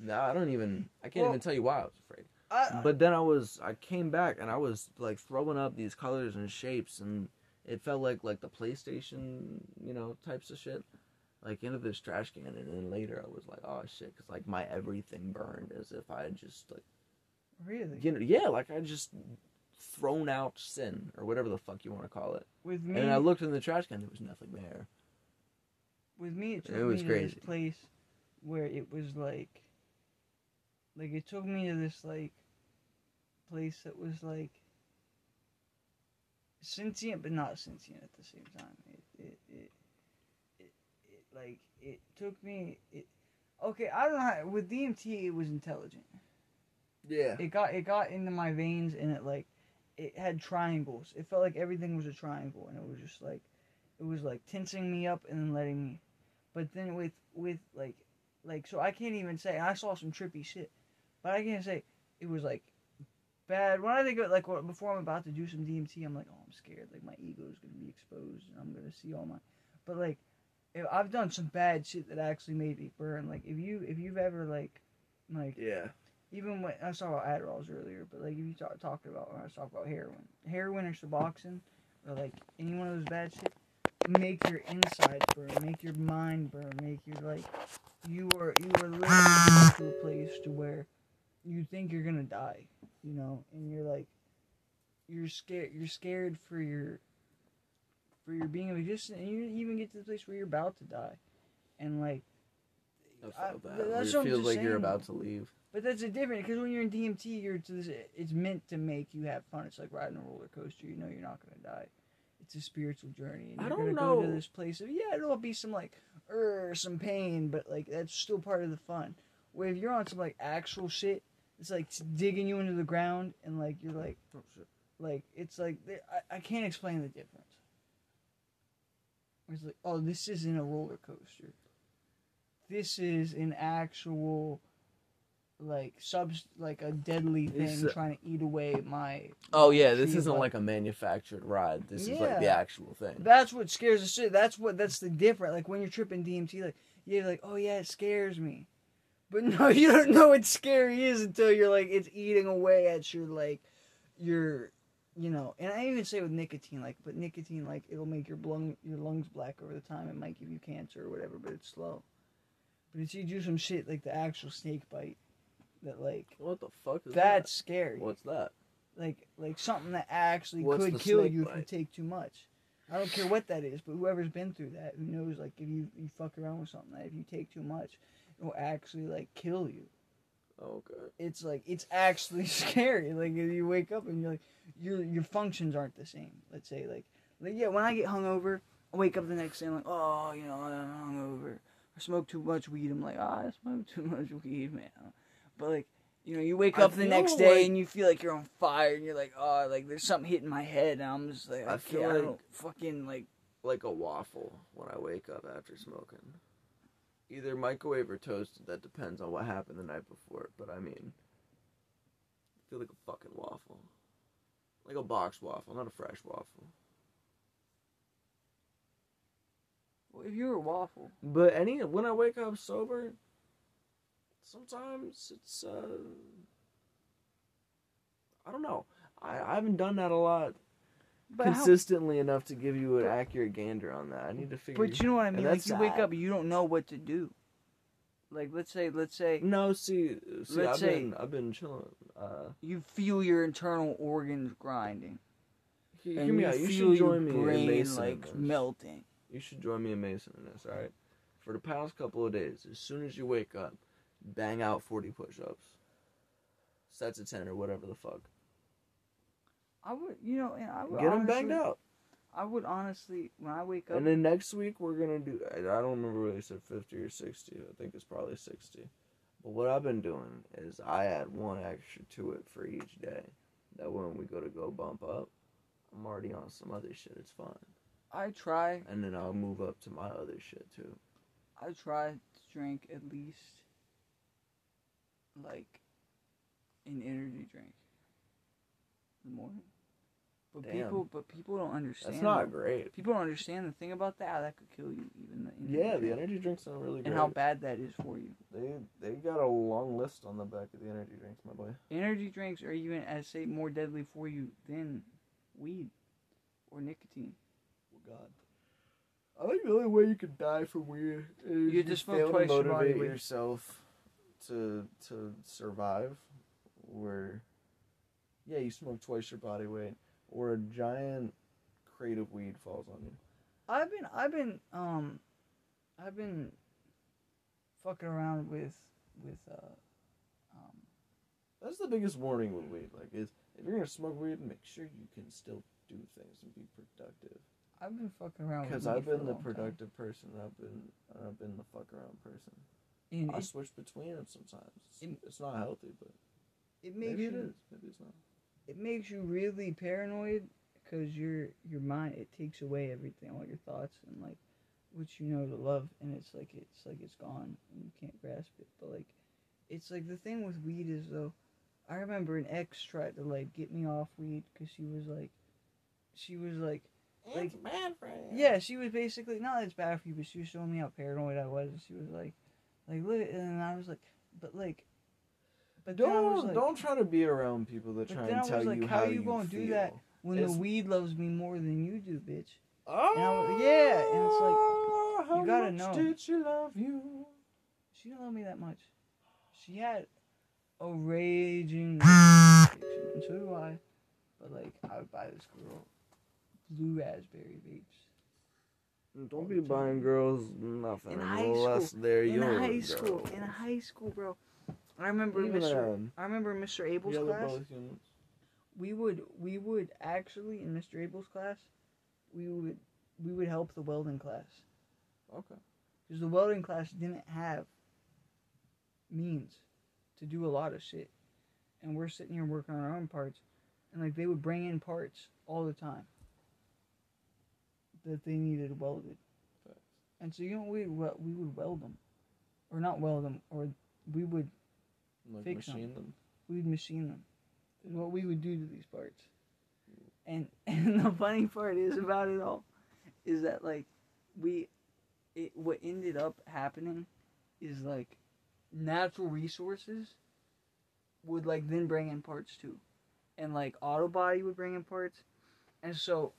[SPEAKER 1] No, I don't even. I can't
[SPEAKER 2] Well,
[SPEAKER 1] even tell you why I was afraid.
[SPEAKER 2] I,
[SPEAKER 1] But then I was I came back and I was like throwing up these colors and shapes and it felt like like the PlayStation, you know, types of shit. Like into this trash can and then later I was like, oh shit, because like my everything burned as if I had just like
[SPEAKER 2] really
[SPEAKER 1] you know yeah, like I just thrown out sin or whatever the fuck you want to call it.
[SPEAKER 2] with me.
[SPEAKER 1] And I looked in the trash can, there was nothing there.
[SPEAKER 2] with me, it took
[SPEAKER 1] It was
[SPEAKER 2] me to
[SPEAKER 1] crazy.
[SPEAKER 2] this place where it was like, like it took me to this like place that was like sentient but not sentient at the same time. It it it, it, it like it took me. It okay. I don't know. How, with DMT, it was intelligent.
[SPEAKER 1] Yeah.
[SPEAKER 2] It got it got into my veins and it like it had triangles. It felt like everything was a triangle and it was just like it was like tensing me up and then letting me. But then with with like like so I can't even say I saw some trippy shit, but I can't say it was like bad. When I think of like before I'm about to do some DMT, I'm like oh I'm scared like my ego is gonna be exposed and I'm gonna see all my. But like I've done some bad shit that actually made me burn. Like if you if you've ever like like
[SPEAKER 1] Yeah.
[SPEAKER 2] Even when I saw about Adderalls earlier, but like if you talk, talked about when I was talking about heroin, heroin or Suboxone, or like any one of those bad shit, make your insides burn, make your mind burn, make your like you are you are literally to a place to where you think you're gonna die, you know, and you're like you're scared you're scared for your for your being of existence, and you even get to the place where you're about to die, and like
[SPEAKER 1] I
[SPEAKER 2] I- that's
[SPEAKER 1] Where
[SPEAKER 2] what
[SPEAKER 1] it
[SPEAKER 2] I'm
[SPEAKER 1] feels
[SPEAKER 2] just
[SPEAKER 1] like you're about to leave.
[SPEAKER 2] But that's a different because when you're in DMT, you're to this, it's meant to make you have fun. It's like riding a roller coaster. You know you're not gonna die. It's a spiritual journey, and
[SPEAKER 1] I
[SPEAKER 2] you're
[SPEAKER 1] don't
[SPEAKER 2] gonna go to
[SPEAKER 1] know.
[SPEAKER 2] this place of yeah, it'll be some like er, some pain, but like that's still part of the fun. Where if you're on some like actual shit, it's like digging you into the ground, and like you're like
[SPEAKER 1] Oh shit.
[SPEAKER 2] like it's like I, I can't explain the difference. It's like oh, this isn't a roller coaster. This is an actual like subs like a deadly thing
[SPEAKER 1] It's,
[SPEAKER 2] trying to eat away my.
[SPEAKER 1] Oh yeah, this isn't
[SPEAKER 2] life.
[SPEAKER 1] like a manufactured ride. This is like the actual thing.
[SPEAKER 2] That's what scares the shit. That's what that's the different. Like when you're tripping DMT, like you're like, oh yeah, it scares me, but (laughs) no, you don't know what scary is until you're like it's eating away at your like your, you know. And I even say with nicotine, like, but nicotine, like it'll make your lung your lungs black over the time. It might give you cancer or whatever, but it's slow. But if you do some shit like the actual snake bite, that like
[SPEAKER 1] What the fuck is
[SPEAKER 2] that's scary?
[SPEAKER 1] What's that?
[SPEAKER 2] like like something that actually
[SPEAKER 1] What's
[SPEAKER 2] could
[SPEAKER 1] the
[SPEAKER 2] kill
[SPEAKER 1] snake
[SPEAKER 2] you if you
[SPEAKER 1] bite?
[SPEAKER 2] take too much. I don't care what that is, but whoever's been through that, who knows, like if you you fuck around with something that if you take too much, it will actually like kill you.
[SPEAKER 1] Okay.
[SPEAKER 2] It's like it's actually (laughs) scary. Like if you wake up and you're like your your functions aren't the same. Let's say like like yeah, when I get hungover, I wake up the next day and like oh you know I'm hungover. I smoke too much weed. I'm like ah I smoke too much weed, man. But like you know, you wake
[SPEAKER 1] I
[SPEAKER 2] up the next day
[SPEAKER 1] like-
[SPEAKER 2] and you feel like you're on fire, and you're like, oh, like there's something hitting my head, and I'm just like, I,
[SPEAKER 1] I feel
[SPEAKER 2] feel I
[SPEAKER 1] like-
[SPEAKER 2] don't fucking like.
[SPEAKER 1] Like a waffle when I wake up after smoking. Either microwave or toasted. That depends on what happened the night before. But I mean, I feel like a fucking waffle. Like a box waffle, not a fresh waffle.
[SPEAKER 2] Well, if you're a waffle,
[SPEAKER 1] But any when I wake up sober, sometimes it's uh I don't know. I, I haven't done that a lot
[SPEAKER 2] but how,
[SPEAKER 1] consistently enough to give you an accurate gander on that. I need to figure.
[SPEAKER 2] but you know what I mean. Like you wake up, and you don't know what to do. Like let's say, let's say
[SPEAKER 1] No, see, see,
[SPEAKER 2] Let's
[SPEAKER 1] I've
[SPEAKER 2] say-
[SPEAKER 1] been I've been chilling. Uh,
[SPEAKER 2] you feel your internal organs grinding,
[SPEAKER 1] he-
[SPEAKER 2] and you
[SPEAKER 1] out. You
[SPEAKER 2] feel
[SPEAKER 1] should
[SPEAKER 2] your
[SPEAKER 1] join me in
[SPEAKER 2] brain like
[SPEAKER 1] this.
[SPEAKER 2] melting.
[SPEAKER 1] You should join me in Mason in this. All right. For the past couple of days, as soon as you wake up, bang out forty push-ups, sets of ten or whatever the fuck.
[SPEAKER 2] I would, you know, and I would
[SPEAKER 1] Get them banged out.
[SPEAKER 2] I would honestly, when I wake up,
[SPEAKER 1] And then next week we're gonna do. I don't remember whether they said fifty or sixty. I think it's probably sixty. But what I've been doing is I add one extra to it for each day. That when we go to go bump up, I'm already on some other shit. It's fine.
[SPEAKER 2] I try,
[SPEAKER 1] And then I'll move up to my other shit too.
[SPEAKER 2] I try to drink at least like an energy drink in the morning. But
[SPEAKER 1] Damn.
[SPEAKER 2] people, but people don't understand.
[SPEAKER 1] That's not great.
[SPEAKER 2] People don't understand the thing about that. That could kill you, even the
[SPEAKER 1] Yeah, the energy drinks are really great.
[SPEAKER 2] and how bad that is for you.
[SPEAKER 1] They they got a long list on the back of the energy drinks, my boy.
[SPEAKER 2] Energy drinks are even, as say, more deadly for you than weed or nicotine.
[SPEAKER 1] Oh God. I think the only way you could die from weed is
[SPEAKER 2] You just
[SPEAKER 1] fail to
[SPEAKER 2] twice your body
[SPEAKER 1] motivate yourself to to survive. Where, yeah, you smoke twice your body weight, or a giant crate of weed falls on you.
[SPEAKER 2] I've been, I've been, um, I've been fucking around with, with, uh, um,
[SPEAKER 1] That's the biggest warning with weed. Like, is if you're gonna smoke weed, make sure you can still do things and be productive.
[SPEAKER 2] I've been fucking around
[SPEAKER 1] Because I've been the
[SPEAKER 2] long time.
[SPEAKER 1] productive person. I've been I've been the fuck around person.
[SPEAKER 2] And
[SPEAKER 1] I
[SPEAKER 2] it,
[SPEAKER 1] switch between them sometimes. It's,
[SPEAKER 2] It-
[SPEAKER 1] it's not healthy, but
[SPEAKER 2] it makes
[SPEAKER 1] maybe it
[SPEAKER 2] you,
[SPEAKER 1] is. Maybe it's not.
[SPEAKER 2] it makes you really paranoid because your your mind it takes away everything, all your thoughts and like what you know to love, and it's like it's like it's gone and you can't grasp it. But like, it's like the thing with weed is though, I remember an ex tried to like get me off weed because she was like, she was like. Like-
[SPEAKER 1] it's bad for you.
[SPEAKER 2] Yeah, she was basically not that it's bad for you, but she was showing me how paranoid I was, and she was like, like look, and I was like, but like, but then I was
[SPEAKER 1] Don't
[SPEAKER 2] like,
[SPEAKER 1] don't try to be around people that try and tell
[SPEAKER 2] like,
[SPEAKER 1] you
[SPEAKER 2] how
[SPEAKER 1] how
[SPEAKER 2] you gonna do that? when
[SPEAKER 1] it's-
[SPEAKER 2] the weed loves me more than you do, bitch.
[SPEAKER 1] Oh,
[SPEAKER 2] And was- yeah, and it's like, oh,
[SPEAKER 1] how
[SPEAKER 2] you gotta
[SPEAKER 1] much
[SPEAKER 2] know.
[SPEAKER 1] Did she love you?
[SPEAKER 2] She didn't love me that much. She had a raging (laughs) addiction, and so do I. But like, I would buy this girl blue raspberry vapes.
[SPEAKER 1] Mm, don't be buying girls nothing
[SPEAKER 2] In high
[SPEAKER 1] unless they're
[SPEAKER 2] in
[SPEAKER 1] your
[SPEAKER 2] high school,
[SPEAKER 1] girls.
[SPEAKER 2] in high school, bro. I remember
[SPEAKER 1] Even
[SPEAKER 2] Mr.
[SPEAKER 1] then, um,
[SPEAKER 2] I remember Mr. Abel's class. we would we would actually in Mr. Abel's class, we would we would help the welding class
[SPEAKER 1] Okay.
[SPEAKER 2] because the welding class didn't have means to do a lot of shit, and we're sitting here working on our own parts, and like they would bring in parts all the time that they needed welded,
[SPEAKER 1] Facts.
[SPEAKER 2] and so you know we we we would weld them, or not weld them, or we would
[SPEAKER 1] Like
[SPEAKER 2] Fix
[SPEAKER 1] machine them.
[SPEAKER 2] we'd machine them. Is what we would do to these parts. Mm. And (laughs) and the funny part is about it all is that like we it what ended up happening is like natural resources would like then bring in parts too. And like auto body would bring in parts. And so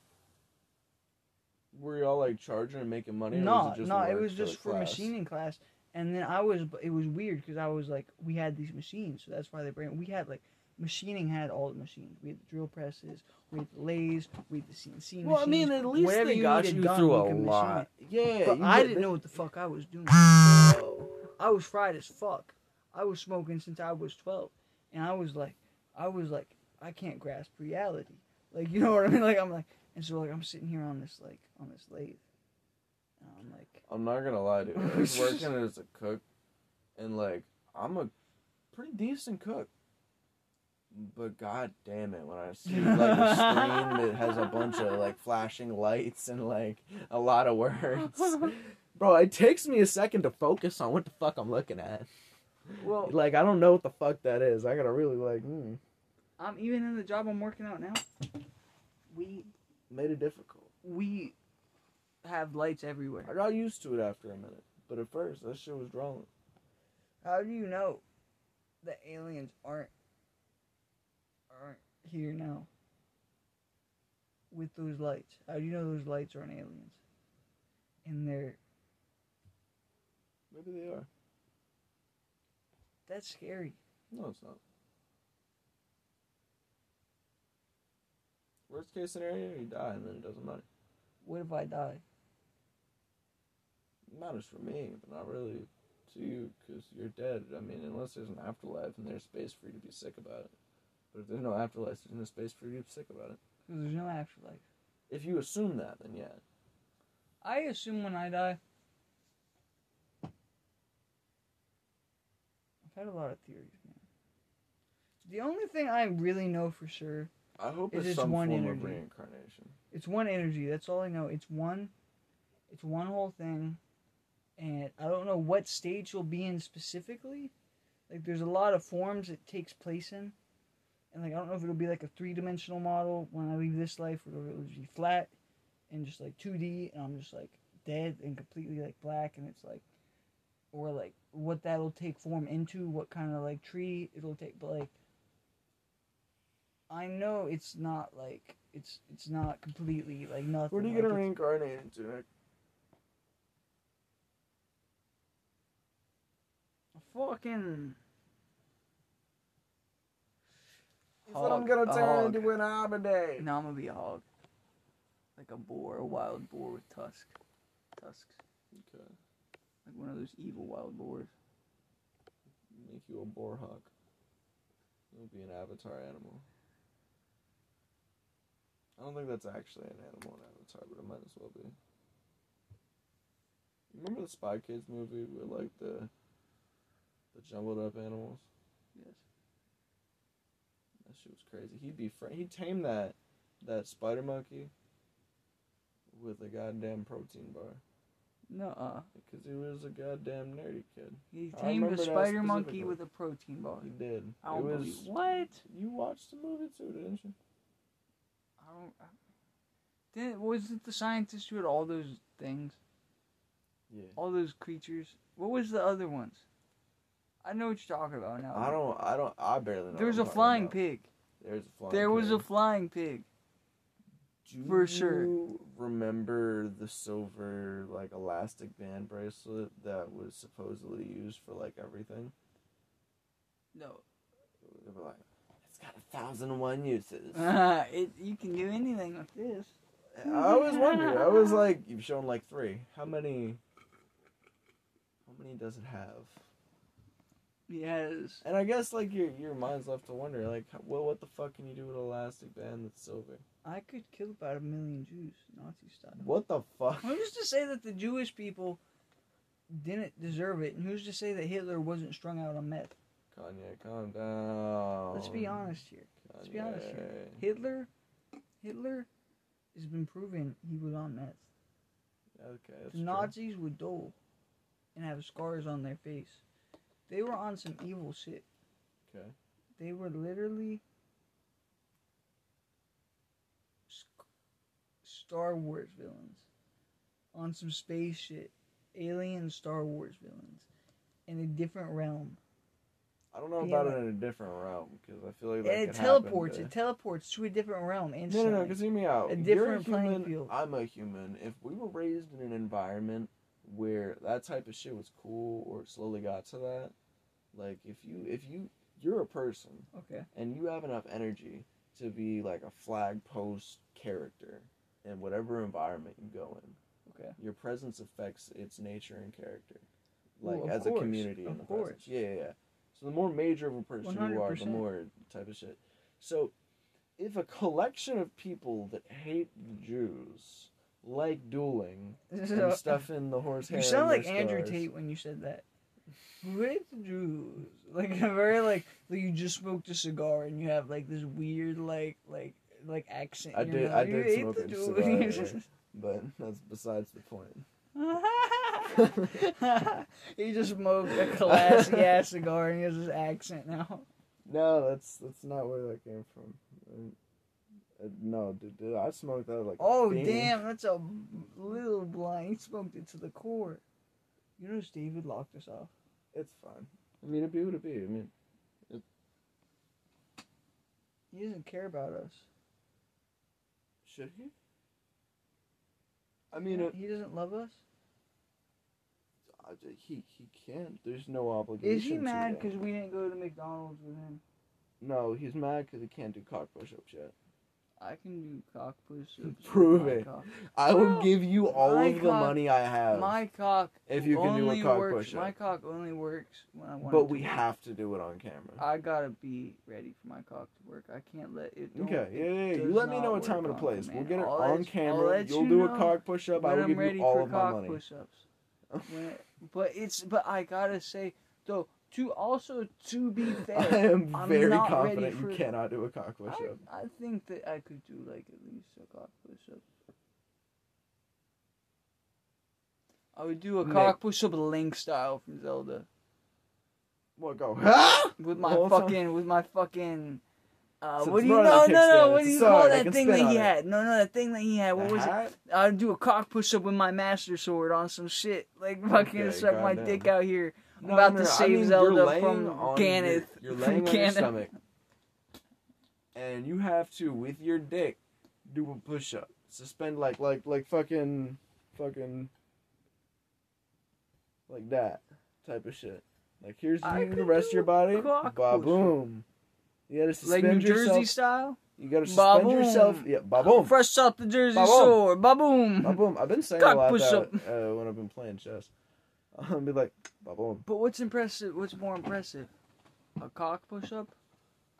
[SPEAKER 1] Were y'all like charging and making money? or
[SPEAKER 2] no,
[SPEAKER 1] was it just
[SPEAKER 2] no, it was just
[SPEAKER 1] the
[SPEAKER 2] for
[SPEAKER 1] class?
[SPEAKER 2] machining class. And then I was, it was weird because I was like, we had these machines, so that's why they bring. We had like machining had all the machines. We had the drill presses, we had the lathes, we had the CNC machines.
[SPEAKER 1] Well, I mean, at least
[SPEAKER 2] Whatever
[SPEAKER 1] they
[SPEAKER 2] you
[SPEAKER 1] got
[SPEAKER 2] needed
[SPEAKER 1] you
[SPEAKER 2] done,
[SPEAKER 1] through a lot. Yeah,
[SPEAKER 2] But I didn't know what the (laughs) fuck I was doing. I was fried as fuck. I was smoking since I was twelve, and I was like, I was like, I can't grasp reality. Like, you know what I mean? (laughs) Like, I'm like, and so like, I'm sitting here on this like on this lathe, and I'm like,
[SPEAKER 1] I'm not gonna lie, dude. (laughs) I was working as a cook, and like I'm a pretty decent cook. But god damn it, when I see like a screen that has a bunch of like flashing lights and like a lot of words, (laughs) bro, it takes me a second to focus on what the fuck I'm looking at.
[SPEAKER 2] well,
[SPEAKER 1] Like I don't know what the fuck that is. I gotta really like hmm,
[SPEAKER 2] I'm even in the job I'm working out now. We
[SPEAKER 1] made it difficult.
[SPEAKER 2] we have lights everywhere.
[SPEAKER 1] I got used to it after a minute, but at first that shit was drawing.
[SPEAKER 2] How do you know that aliens aren't aren't here now with those lights? How do you know those lights aren't aliens? And they're
[SPEAKER 1] Maybe they are.
[SPEAKER 2] that's scary.
[SPEAKER 1] No, it's not. Worst case scenario, you die and then it doesn't matter.
[SPEAKER 2] What if I die?
[SPEAKER 1] It matters for me, but not really to you because you're dead. I mean, unless there's an afterlife and there's space for you to be sick about it. But if there's no afterlife, there's no space for you to be sick about it.
[SPEAKER 2] Because there's no afterlife.
[SPEAKER 1] If you assume that, then yeah.
[SPEAKER 2] I assume when I die. I've had a lot of theories, man. The only thing I really know for sure
[SPEAKER 1] I hope
[SPEAKER 2] It's
[SPEAKER 1] it's,
[SPEAKER 2] just
[SPEAKER 1] some
[SPEAKER 2] one
[SPEAKER 1] form
[SPEAKER 2] energy.
[SPEAKER 1] of reincarnation.
[SPEAKER 2] It's one energy. That's all I know. It's one. It's one whole thing, and I don't know what stage you'll be in specifically. Like, there's a lot of forms it takes place in, and like I don't know if it'll be like a three dimensional model when I leave this life, or it'll be flat and just like two D, and I'm just like dead and completely like black, and it's like, or like what that'll take form into, what kind of like tree it'll take, but like. I know it's not like it's it's not completely like nothing.
[SPEAKER 1] Where do you
[SPEAKER 2] like,
[SPEAKER 1] gonna
[SPEAKER 2] it's-
[SPEAKER 1] reincarnate into, Nick?
[SPEAKER 2] Fucking.
[SPEAKER 1] He said I'm gonna
[SPEAKER 2] Hog.
[SPEAKER 1] turn
[SPEAKER 2] Hog.
[SPEAKER 1] into an Abiday.
[SPEAKER 2] No, I'm gonna be a hog. Like a boar, a wild boar with tusks. Tusks.
[SPEAKER 1] Okay.
[SPEAKER 2] Like one of those evil wild boars.
[SPEAKER 1] Make you a boar hawk. You'll be an avatar animal. I don't think that's actually an animal in Avatar, but it might as well be. Remember the Spy Kids movie with like the the jumbled up animals?
[SPEAKER 2] Yes.
[SPEAKER 1] That shit was crazy. He'd be fr- he'd tame that that spider monkey with a goddamn protein bar
[SPEAKER 2] No, uh.
[SPEAKER 1] because he was a goddamn nerdy kid.
[SPEAKER 2] he tamed a spider monkey with a protein bar.
[SPEAKER 1] He did.
[SPEAKER 2] I don't
[SPEAKER 1] it was
[SPEAKER 2] believe what?
[SPEAKER 1] you watched the movie too, didn't you?
[SPEAKER 2] I don't. Uh, I, did, was it the scientist who had all those things,
[SPEAKER 1] Yeah.
[SPEAKER 2] all those creatures? What was the other ones? I know what you're talking about now.
[SPEAKER 1] I don't. I don't. I barely know.
[SPEAKER 2] There was a flying pig.
[SPEAKER 1] about. There's a flying.
[SPEAKER 2] There was a flying pig.
[SPEAKER 1] Do
[SPEAKER 2] for sure.
[SPEAKER 1] you remember the silver like elastic band bracelet that was supposedly used for like everything?
[SPEAKER 2] No.
[SPEAKER 1] They were like, it's got a thousand and one uses. (laughs)
[SPEAKER 2] it, you can do anything with this.
[SPEAKER 1] I always wondered. I was like, you've shown like three. How many? How many does it have?
[SPEAKER 2] Yes.
[SPEAKER 1] And I guess like your your mind's left to wonder like, well, what the fuck can you do with an elastic band that's silver?
[SPEAKER 2] I could kill about a million Jews, Nazi style.
[SPEAKER 1] What the fuck?
[SPEAKER 2] Who's to say that the Jewish people didn't deserve it, and who's to say that Hitler wasn't strung out on meth?
[SPEAKER 1] Kanye, calm down.
[SPEAKER 2] Let's be honest here.
[SPEAKER 1] Kanye.
[SPEAKER 2] Let's be honest here. Hitler, Hitler, has been proven he was on meth.
[SPEAKER 1] Okay,
[SPEAKER 2] The
[SPEAKER 1] true.
[SPEAKER 2] Nazis would dole and have scars on their face. They were on some evil shit.
[SPEAKER 1] Okay.
[SPEAKER 2] They were literally Star Wars villains on some space shit. Alien Star Wars villains in a different realm.
[SPEAKER 1] I don't know about it in a different realm because I feel like that
[SPEAKER 2] and it teleports.
[SPEAKER 1] happen
[SPEAKER 2] It teleports to a different realm instantly.
[SPEAKER 1] No, no, no. Because hear me out.
[SPEAKER 2] A
[SPEAKER 1] You're
[SPEAKER 2] different playing
[SPEAKER 1] human,
[SPEAKER 2] field.
[SPEAKER 1] I'm a human. If we were raised in an environment where that type of shit was cool, or slowly got to that, like if you if you you're a person
[SPEAKER 2] okay.
[SPEAKER 1] and you have enough energy to be like a flag post character in whatever environment you go in.
[SPEAKER 2] Okay.
[SPEAKER 1] Your presence affects its nature and character, like
[SPEAKER 2] Well,
[SPEAKER 1] as
[SPEAKER 2] course,
[SPEAKER 1] a community. in
[SPEAKER 2] of
[SPEAKER 1] the
[SPEAKER 2] course.
[SPEAKER 1] presence. Yeah, yeah, yeah. So the more major of a person you are, the more type of shit. So, if a collection of people that hate the Jews like dueling and (laughs) stuff in the horse hair,
[SPEAKER 2] You sound like Andrew Tate when you said that. Who hates the Jews? Like a (laughs) very like like you just smoked a cigar and you have like this weird like like like accent.
[SPEAKER 1] I did-
[SPEAKER 2] mouth.
[SPEAKER 1] I did smoke a cigar, (laughs) But that's besides the point. (laughs)
[SPEAKER 2] he just smoked a classy ass cigar and he has this accent now.
[SPEAKER 1] No, that's that's not where that came from. Uh, uh, no, dude, dude, I smoked that like.
[SPEAKER 2] Oh damn, that's a little blind. He smoked it to the core. You notice David locked us off.
[SPEAKER 1] It's fine. I mean, it'd be what it be. I mean,
[SPEAKER 2] He doesn't care about us.
[SPEAKER 1] should he? I mean, it,
[SPEAKER 2] he doesn't love us.
[SPEAKER 1] He he can't. There's no obligation.
[SPEAKER 2] Is he mad because we didn't go to McDonald's with him?
[SPEAKER 1] No, he's mad because he can't do cock push-ups yet.
[SPEAKER 2] I can do cock push-ups.
[SPEAKER 1] Prove it.
[SPEAKER 2] Cock.
[SPEAKER 1] I will give you all
[SPEAKER 2] my
[SPEAKER 1] of the money I have
[SPEAKER 2] My cock
[SPEAKER 1] if you can do a cock
[SPEAKER 2] works.
[SPEAKER 1] push-up.
[SPEAKER 2] My cock only works when I want.
[SPEAKER 1] but
[SPEAKER 2] it to
[SPEAKER 1] we have to do it on camera.
[SPEAKER 2] I gotta be ready for my cock to work. I can't let it.
[SPEAKER 1] Okay, yeah, yeah, yeah. You let me know a time and a place. We'll get it
[SPEAKER 2] I'll
[SPEAKER 1] on
[SPEAKER 2] let you- I'll
[SPEAKER 1] camera. You'll
[SPEAKER 2] you
[SPEAKER 1] do a cock push-up. I will
[SPEAKER 2] I'm
[SPEAKER 1] give you all of my
[SPEAKER 2] cock
[SPEAKER 1] money.
[SPEAKER 2] push-ups. When but it's but I gotta say though to also to be (laughs) fair.
[SPEAKER 1] I am
[SPEAKER 2] I'm
[SPEAKER 1] very confident
[SPEAKER 2] ready
[SPEAKER 1] you cannot do a cock push-up.
[SPEAKER 2] I, I think that I could do like at least a cock push up. I would do a
[SPEAKER 1] Nick.
[SPEAKER 2] cock push up Link style from Zelda
[SPEAKER 1] What go? (laughs) Ah!
[SPEAKER 2] with my
[SPEAKER 1] whole time?
[SPEAKER 2] fucking with my fucking Uh,
[SPEAKER 1] So
[SPEAKER 2] what do you no no no? What do you call that thing that he
[SPEAKER 1] it.
[SPEAKER 2] had? No no, that thing that he had. What
[SPEAKER 1] The
[SPEAKER 2] was it? I'd do a cock push up with my master sword on some shit. Like fucking
[SPEAKER 1] Okay,
[SPEAKER 2] suck my dick out here. I'm
[SPEAKER 1] No,
[SPEAKER 2] about
[SPEAKER 1] no,
[SPEAKER 2] to
[SPEAKER 1] no, I
[SPEAKER 2] save
[SPEAKER 1] mean, you're
[SPEAKER 2] Zelda from Ganeth.
[SPEAKER 1] Your, you're
[SPEAKER 2] from
[SPEAKER 1] laying on your (laughs) stomach, and you have to, with your dick, do a push up. Suspend like like like fucking fucking like that type of shit. Like here's
[SPEAKER 2] I
[SPEAKER 1] you, the rest of your body. Ba boom. You gotta
[SPEAKER 2] Like
[SPEAKER 1] suspend
[SPEAKER 2] New Jersey
[SPEAKER 1] yourself.
[SPEAKER 2] style.
[SPEAKER 1] You gotta suspend
[SPEAKER 2] Ba-boom.
[SPEAKER 1] yourself. Yeah, ba boom.
[SPEAKER 2] Fresh off the Jersey
[SPEAKER 1] Ba-boom.
[SPEAKER 2] sword. Ba boom.
[SPEAKER 1] Ba boom. I've been saying
[SPEAKER 2] Cock
[SPEAKER 1] a lot
[SPEAKER 2] push-up.
[SPEAKER 1] that uh, when I've been playing chess. (laughs) I'll be like, ba boom.
[SPEAKER 2] But what's impressive? What's more impressive? A cock push up,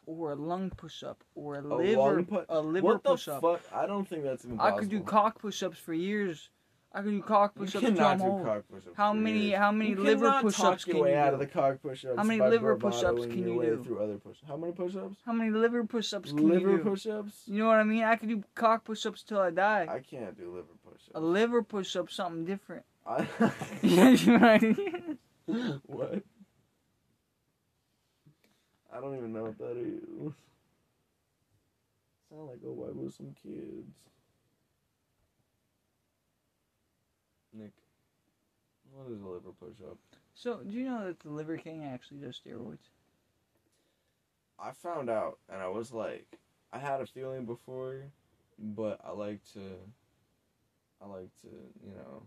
[SPEAKER 2] or a lung push up, or a,
[SPEAKER 1] A
[SPEAKER 2] liver
[SPEAKER 1] pu-
[SPEAKER 2] a liver
[SPEAKER 1] What the
[SPEAKER 2] push up?
[SPEAKER 1] fuck? I don't think that's even
[SPEAKER 2] I could do cock push ups for years. I could do cock
[SPEAKER 1] You
[SPEAKER 2] push ups till
[SPEAKER 1] cannot do cock push-ups.
[SPEAKER 2] How many how many
[SPEAKER 1] You
[SPEAKER 2] liver
[SPEAKER 1] cannot
[SPEAKER 2] push
[SPEAKER 1] talk
[SPEAKER 2] ups
[SPEAKER 1] your
[SPEAKER 2] can
[SPEAKER 1] way
[SPEAKER 2] you
[SPEAKER 1] out of the cock push-ups
[SPEAKER 2] How many liver push-ups can you do?
[SPEAKER 1] Through other push. How many push-ups?
[SPEAKER 2] How many liver push ups can
[SPEAKER 1] liver
[SPEAKER 2] you do?
[SPEAKER 1] Liver push-ups?
[SPEAKER 2] You know what I mean? I can do cock push ups till I die.
[SPEAKER 1] I can't do liver push-ups.
[SPEAKER 2] A liver push up something different.
[SPEAKER 1] I- (laughs) (laughs)
[SPEAKER 2] you know what I mean?
[SPEAKER 1] what? I don't even know what that is. Sound like a white with some kids. Nick, what is a liver push-up?
[SPEAKER 2] So, do you know that the Liver King actually does steroids?
[SPEAKER 1] I found out, and I was like, I had a feeling before, but I like to, I like to, you know,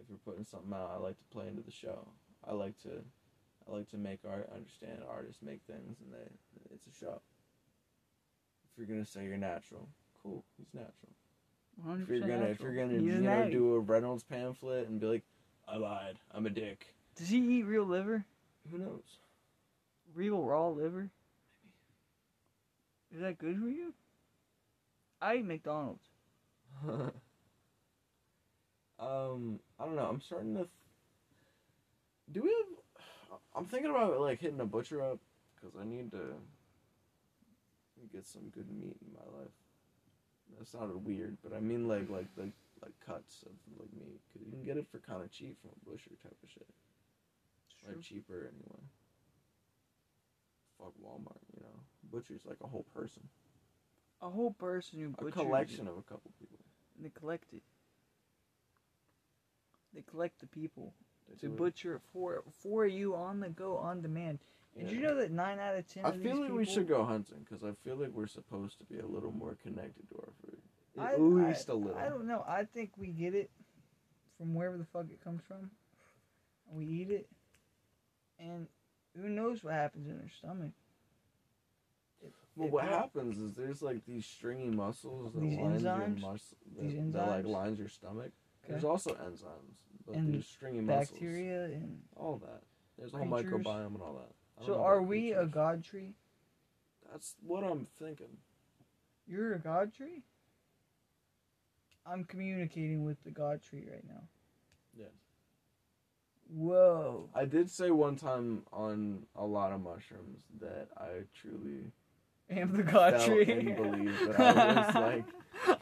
[SPEAKER 1] if you're putting something out, I like to play into the show. I like to, I like to make art. Understand artists make things, and they, it's a show. If you're gonna say you're natural, cool, he's natural.
[SPEAKER 2] 100%
[SPEAKER 1] If you're gonna, if you're gonna, you know, do a Reynolds pamphlet and be like, I lied, I'm a dick.
[SPEAKER 2] Does he eat real liver?
[SPEAKER 1] Who knows?
[SPEAKER 2] Real raw liver? Maybe. Is that good for you? I eat McDonald's. (laughs)
[SPEAKER 1] um, I don't know. I'm starting to. Th- Do we have? I'm thinking about like hitting a butcher up because I need to get some good meat in my life. That sounded weird, but I mean like like the like cuts of like meat because you can get it for kind of cheap from a butcher type of shit. Like cheaper anyway. Fuck Walmart, you know. Butcher's like a whole person,
[SPEAKER 2] A whole person who
[SPEAKER 1] a collection of a couple people.
[SPEAKER 2] and They collect it. They collect the people
[SPEAKER 1] They
[SPEAKER 2] to butcher it for for you on the go on demand. Did you know that nine out of ten?
[SPEAKER 1] I
[SPEAKER 2] of
[SPEAKER 1] feel
[SPEAKER 2] these
[SPEAKER 1] like we should go hunting because I feel like we're supposed to be a little more connected to our food.
[SPEAKER 2] I,
[SPEAKER 1] At least
[SPEAKER 2] I,
[SPEAKER 1] a little.
[SPEAKER 2] I don't know. I think we get it from wherever the fuck it comes from. We eat it. And who knows what happens in their stomach. It-
[SPEAKER 1] well,
[SPEAKER 2] it
[SPEAKER 1] what happens is there's like these stringy muscles that
[SPEAKER 2] These
[SPEAKER 1] lines
[SPEAKER 2] enzymes?
[SPEAKER 1] your mus- that,
[SPEAKER 2] These
[SPEAKER 1] that like lines your stomach. There's also enzymes, but
[SPEAKER 2] And
[SPEAKER 1] there's stringy muscles.
[SPEAKER 2] Bacteria and
[SPEAKER 1] All that. There's a whole microbiome and all that. I
[SPEAKER 2] so are we a god tree?
[SPEAKER 1] That's what I'm thinking.
[SPEAKER 2] You're a god tree? I'm communicating with the god tree right now.
[SPEAKER 1] Yes.
[SPEAKER 2] Whoa.
[SPEAKER 1] I did say one time on a lot of mushrooms that I truly
[SPEAKER 2] I am the god tree.
[SPEAKER 1] and believed that I was (laughs) like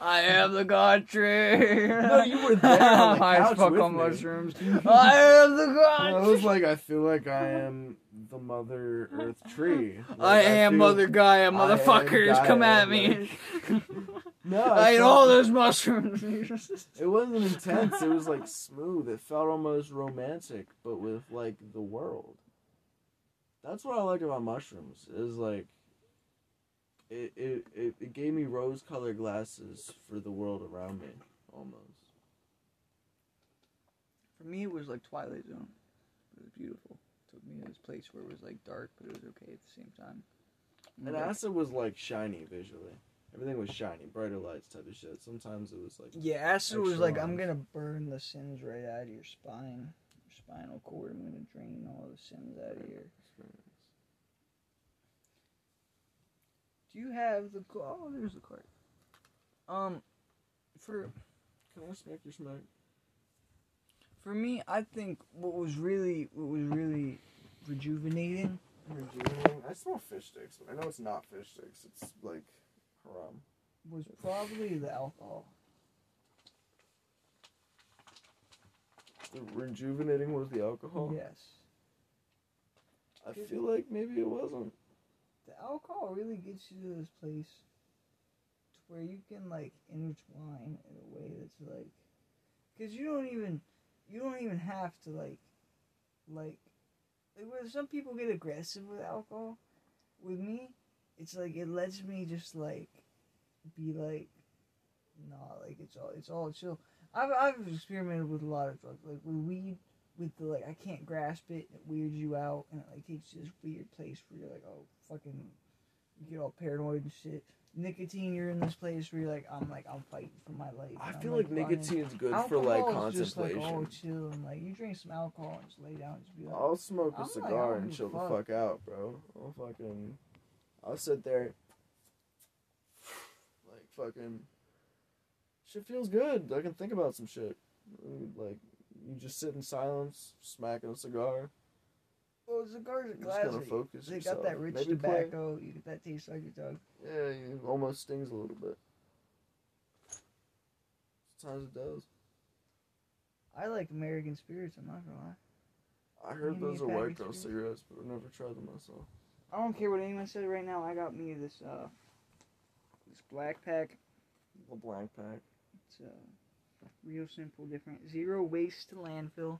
[SPEAKER 2] I am the god tree.
[SPEAKER 1] No, you were there on the
[SPEAKER 2] as fuck on
[SPEAKER 1] me.
[SPEAKER 2] mushrooms. (laughs) I am the god tree.
[SPEAKER 1] I was like, I feel like I am the Mother Earth (laughs) tree.
[SPEAKER 2] I
[SPEAKER 1] Like,
[SPEAKER 2] am
[SPEAKER 1] feel-
[SPEAKER 2] Mother Gaia,
[SPEAKER 1] I am
[SPEAKER 2] motherfuckers. Come at me. (laughs)
[SPEAKER 1] No,
[SPEAKER 2] I ate all those mushrooms. (laughs)
[SPEAKER 1] It wasn't intense. It was like smooth. It felt almost romantic, but with like the world. That's what I like about mushrooms. Is like. It, it, it, it gave me rose colored glasses for the world around me, almost.
[SPEAKER 2] For me, it was like Twilight Zone. It was beautiful. Took me to this place where it was like dark, but it was okay at the same time.
[SPEAKER 1] And
[SPEAKER 2] Like-
[SPEAKER 1] acid was like shiny visually. Everything was shiny, brighter lights type of shit. Sometimes it was like
[SPEAKER 2] Yeah, acid was
[SPEAKER 1] Extra
[SPEAKER 2] like, I'm gonna burn the sins right out of your spine, your spinal cord. I'm gonna drain all the sins out of your.
[SPEAKER 1] experience.
[SPEAKER 2] Do you have the? Oh, there's the card. Um, for
[SPEAKER 1] Can I smack your smack?
[SPEAKER 2] For me, I think what was really what was really rejuvenating
[SPEAKER 1] Rejuvenating. I smell fish sticks, but I know it's not fish sticks. It's like haram.
[SPEAKER 2] was probably the alcohol.
[SPEAKER 1] The rejuvenating was the alcohol.
[SPEAKER 2] Yes.
[SPEAKER 1] I feel like maybe it wasn't.
[SPEAKER 2] the alcohol really gets you to this place to where you can like intertwine in a way that's like, because you don't even you don't even have to like like like some people get aggressive with alcohol. With me, it's like it lets me just like be like, nah, like it's all it's all chill. I've I've experimented with a lot of drugs, like with weed, with the like I can't grasp it, it weirds you out, and it like takes you this weird place where you're like, oh fucking, you get all paranoid and shit. Nicotine, you're in this place where you're like, I'm like I'm fighting for my life.
[SPEAKER 1] I
[SPEAKER 2] I'm,
[SPEAKER 1] feel like
[SPEAKER 2] running.
[SPEAKER 1] nicotine's good for like
[SPEAKER 2] Alcohol is just like oh chill and like you drink some alcohol and just lay down and just be like,
[SPEAKER 1] I'll smoke a
[SPEAKER 2] I'm
[SPEAKER 1] cigar
[SPEAKER 2] don't
[SPEAKER 1] and chill
[SPEAKER 2] a
[SPEAKER 1] the
[SPEAKER 2] fuck.
[SPEAKER 1] fuck out, bro. I'll fucking, I'll sit there, like fucking. Shit feels good. I can think about some shit. Like you just sit in silence, smacking a cigar.
[SPEAKER 2] well, cigars are
[SPEAKER 1] You just gotta focus
[SPEAKER 2] They
[SPEAKER 1] yourself.
[SPEAKER 2] got that rich
[SPEAKER 1] Maybe play-
[SPEAKER 2] tobacco. You get that taste on your tongue.
[SPEAKER 1] Yeah, it almost stings a little bit. Sometimes it does.
[SPEAKER 2] I like American spirits. I'm not gonna lie.
[SPEAKER 1] I heard those are white girl
[SPEAKER 2] please.
[SPEAKER 1] cigarettes, but I've never tried them myself.
[SPEAKER 2] I don't care what anyone says right now. I got me this uh this black pack.
[SPEAKER 1] The black pack.
[SPEAKER 2] It's uh real simple, different. Zero waste to landfill.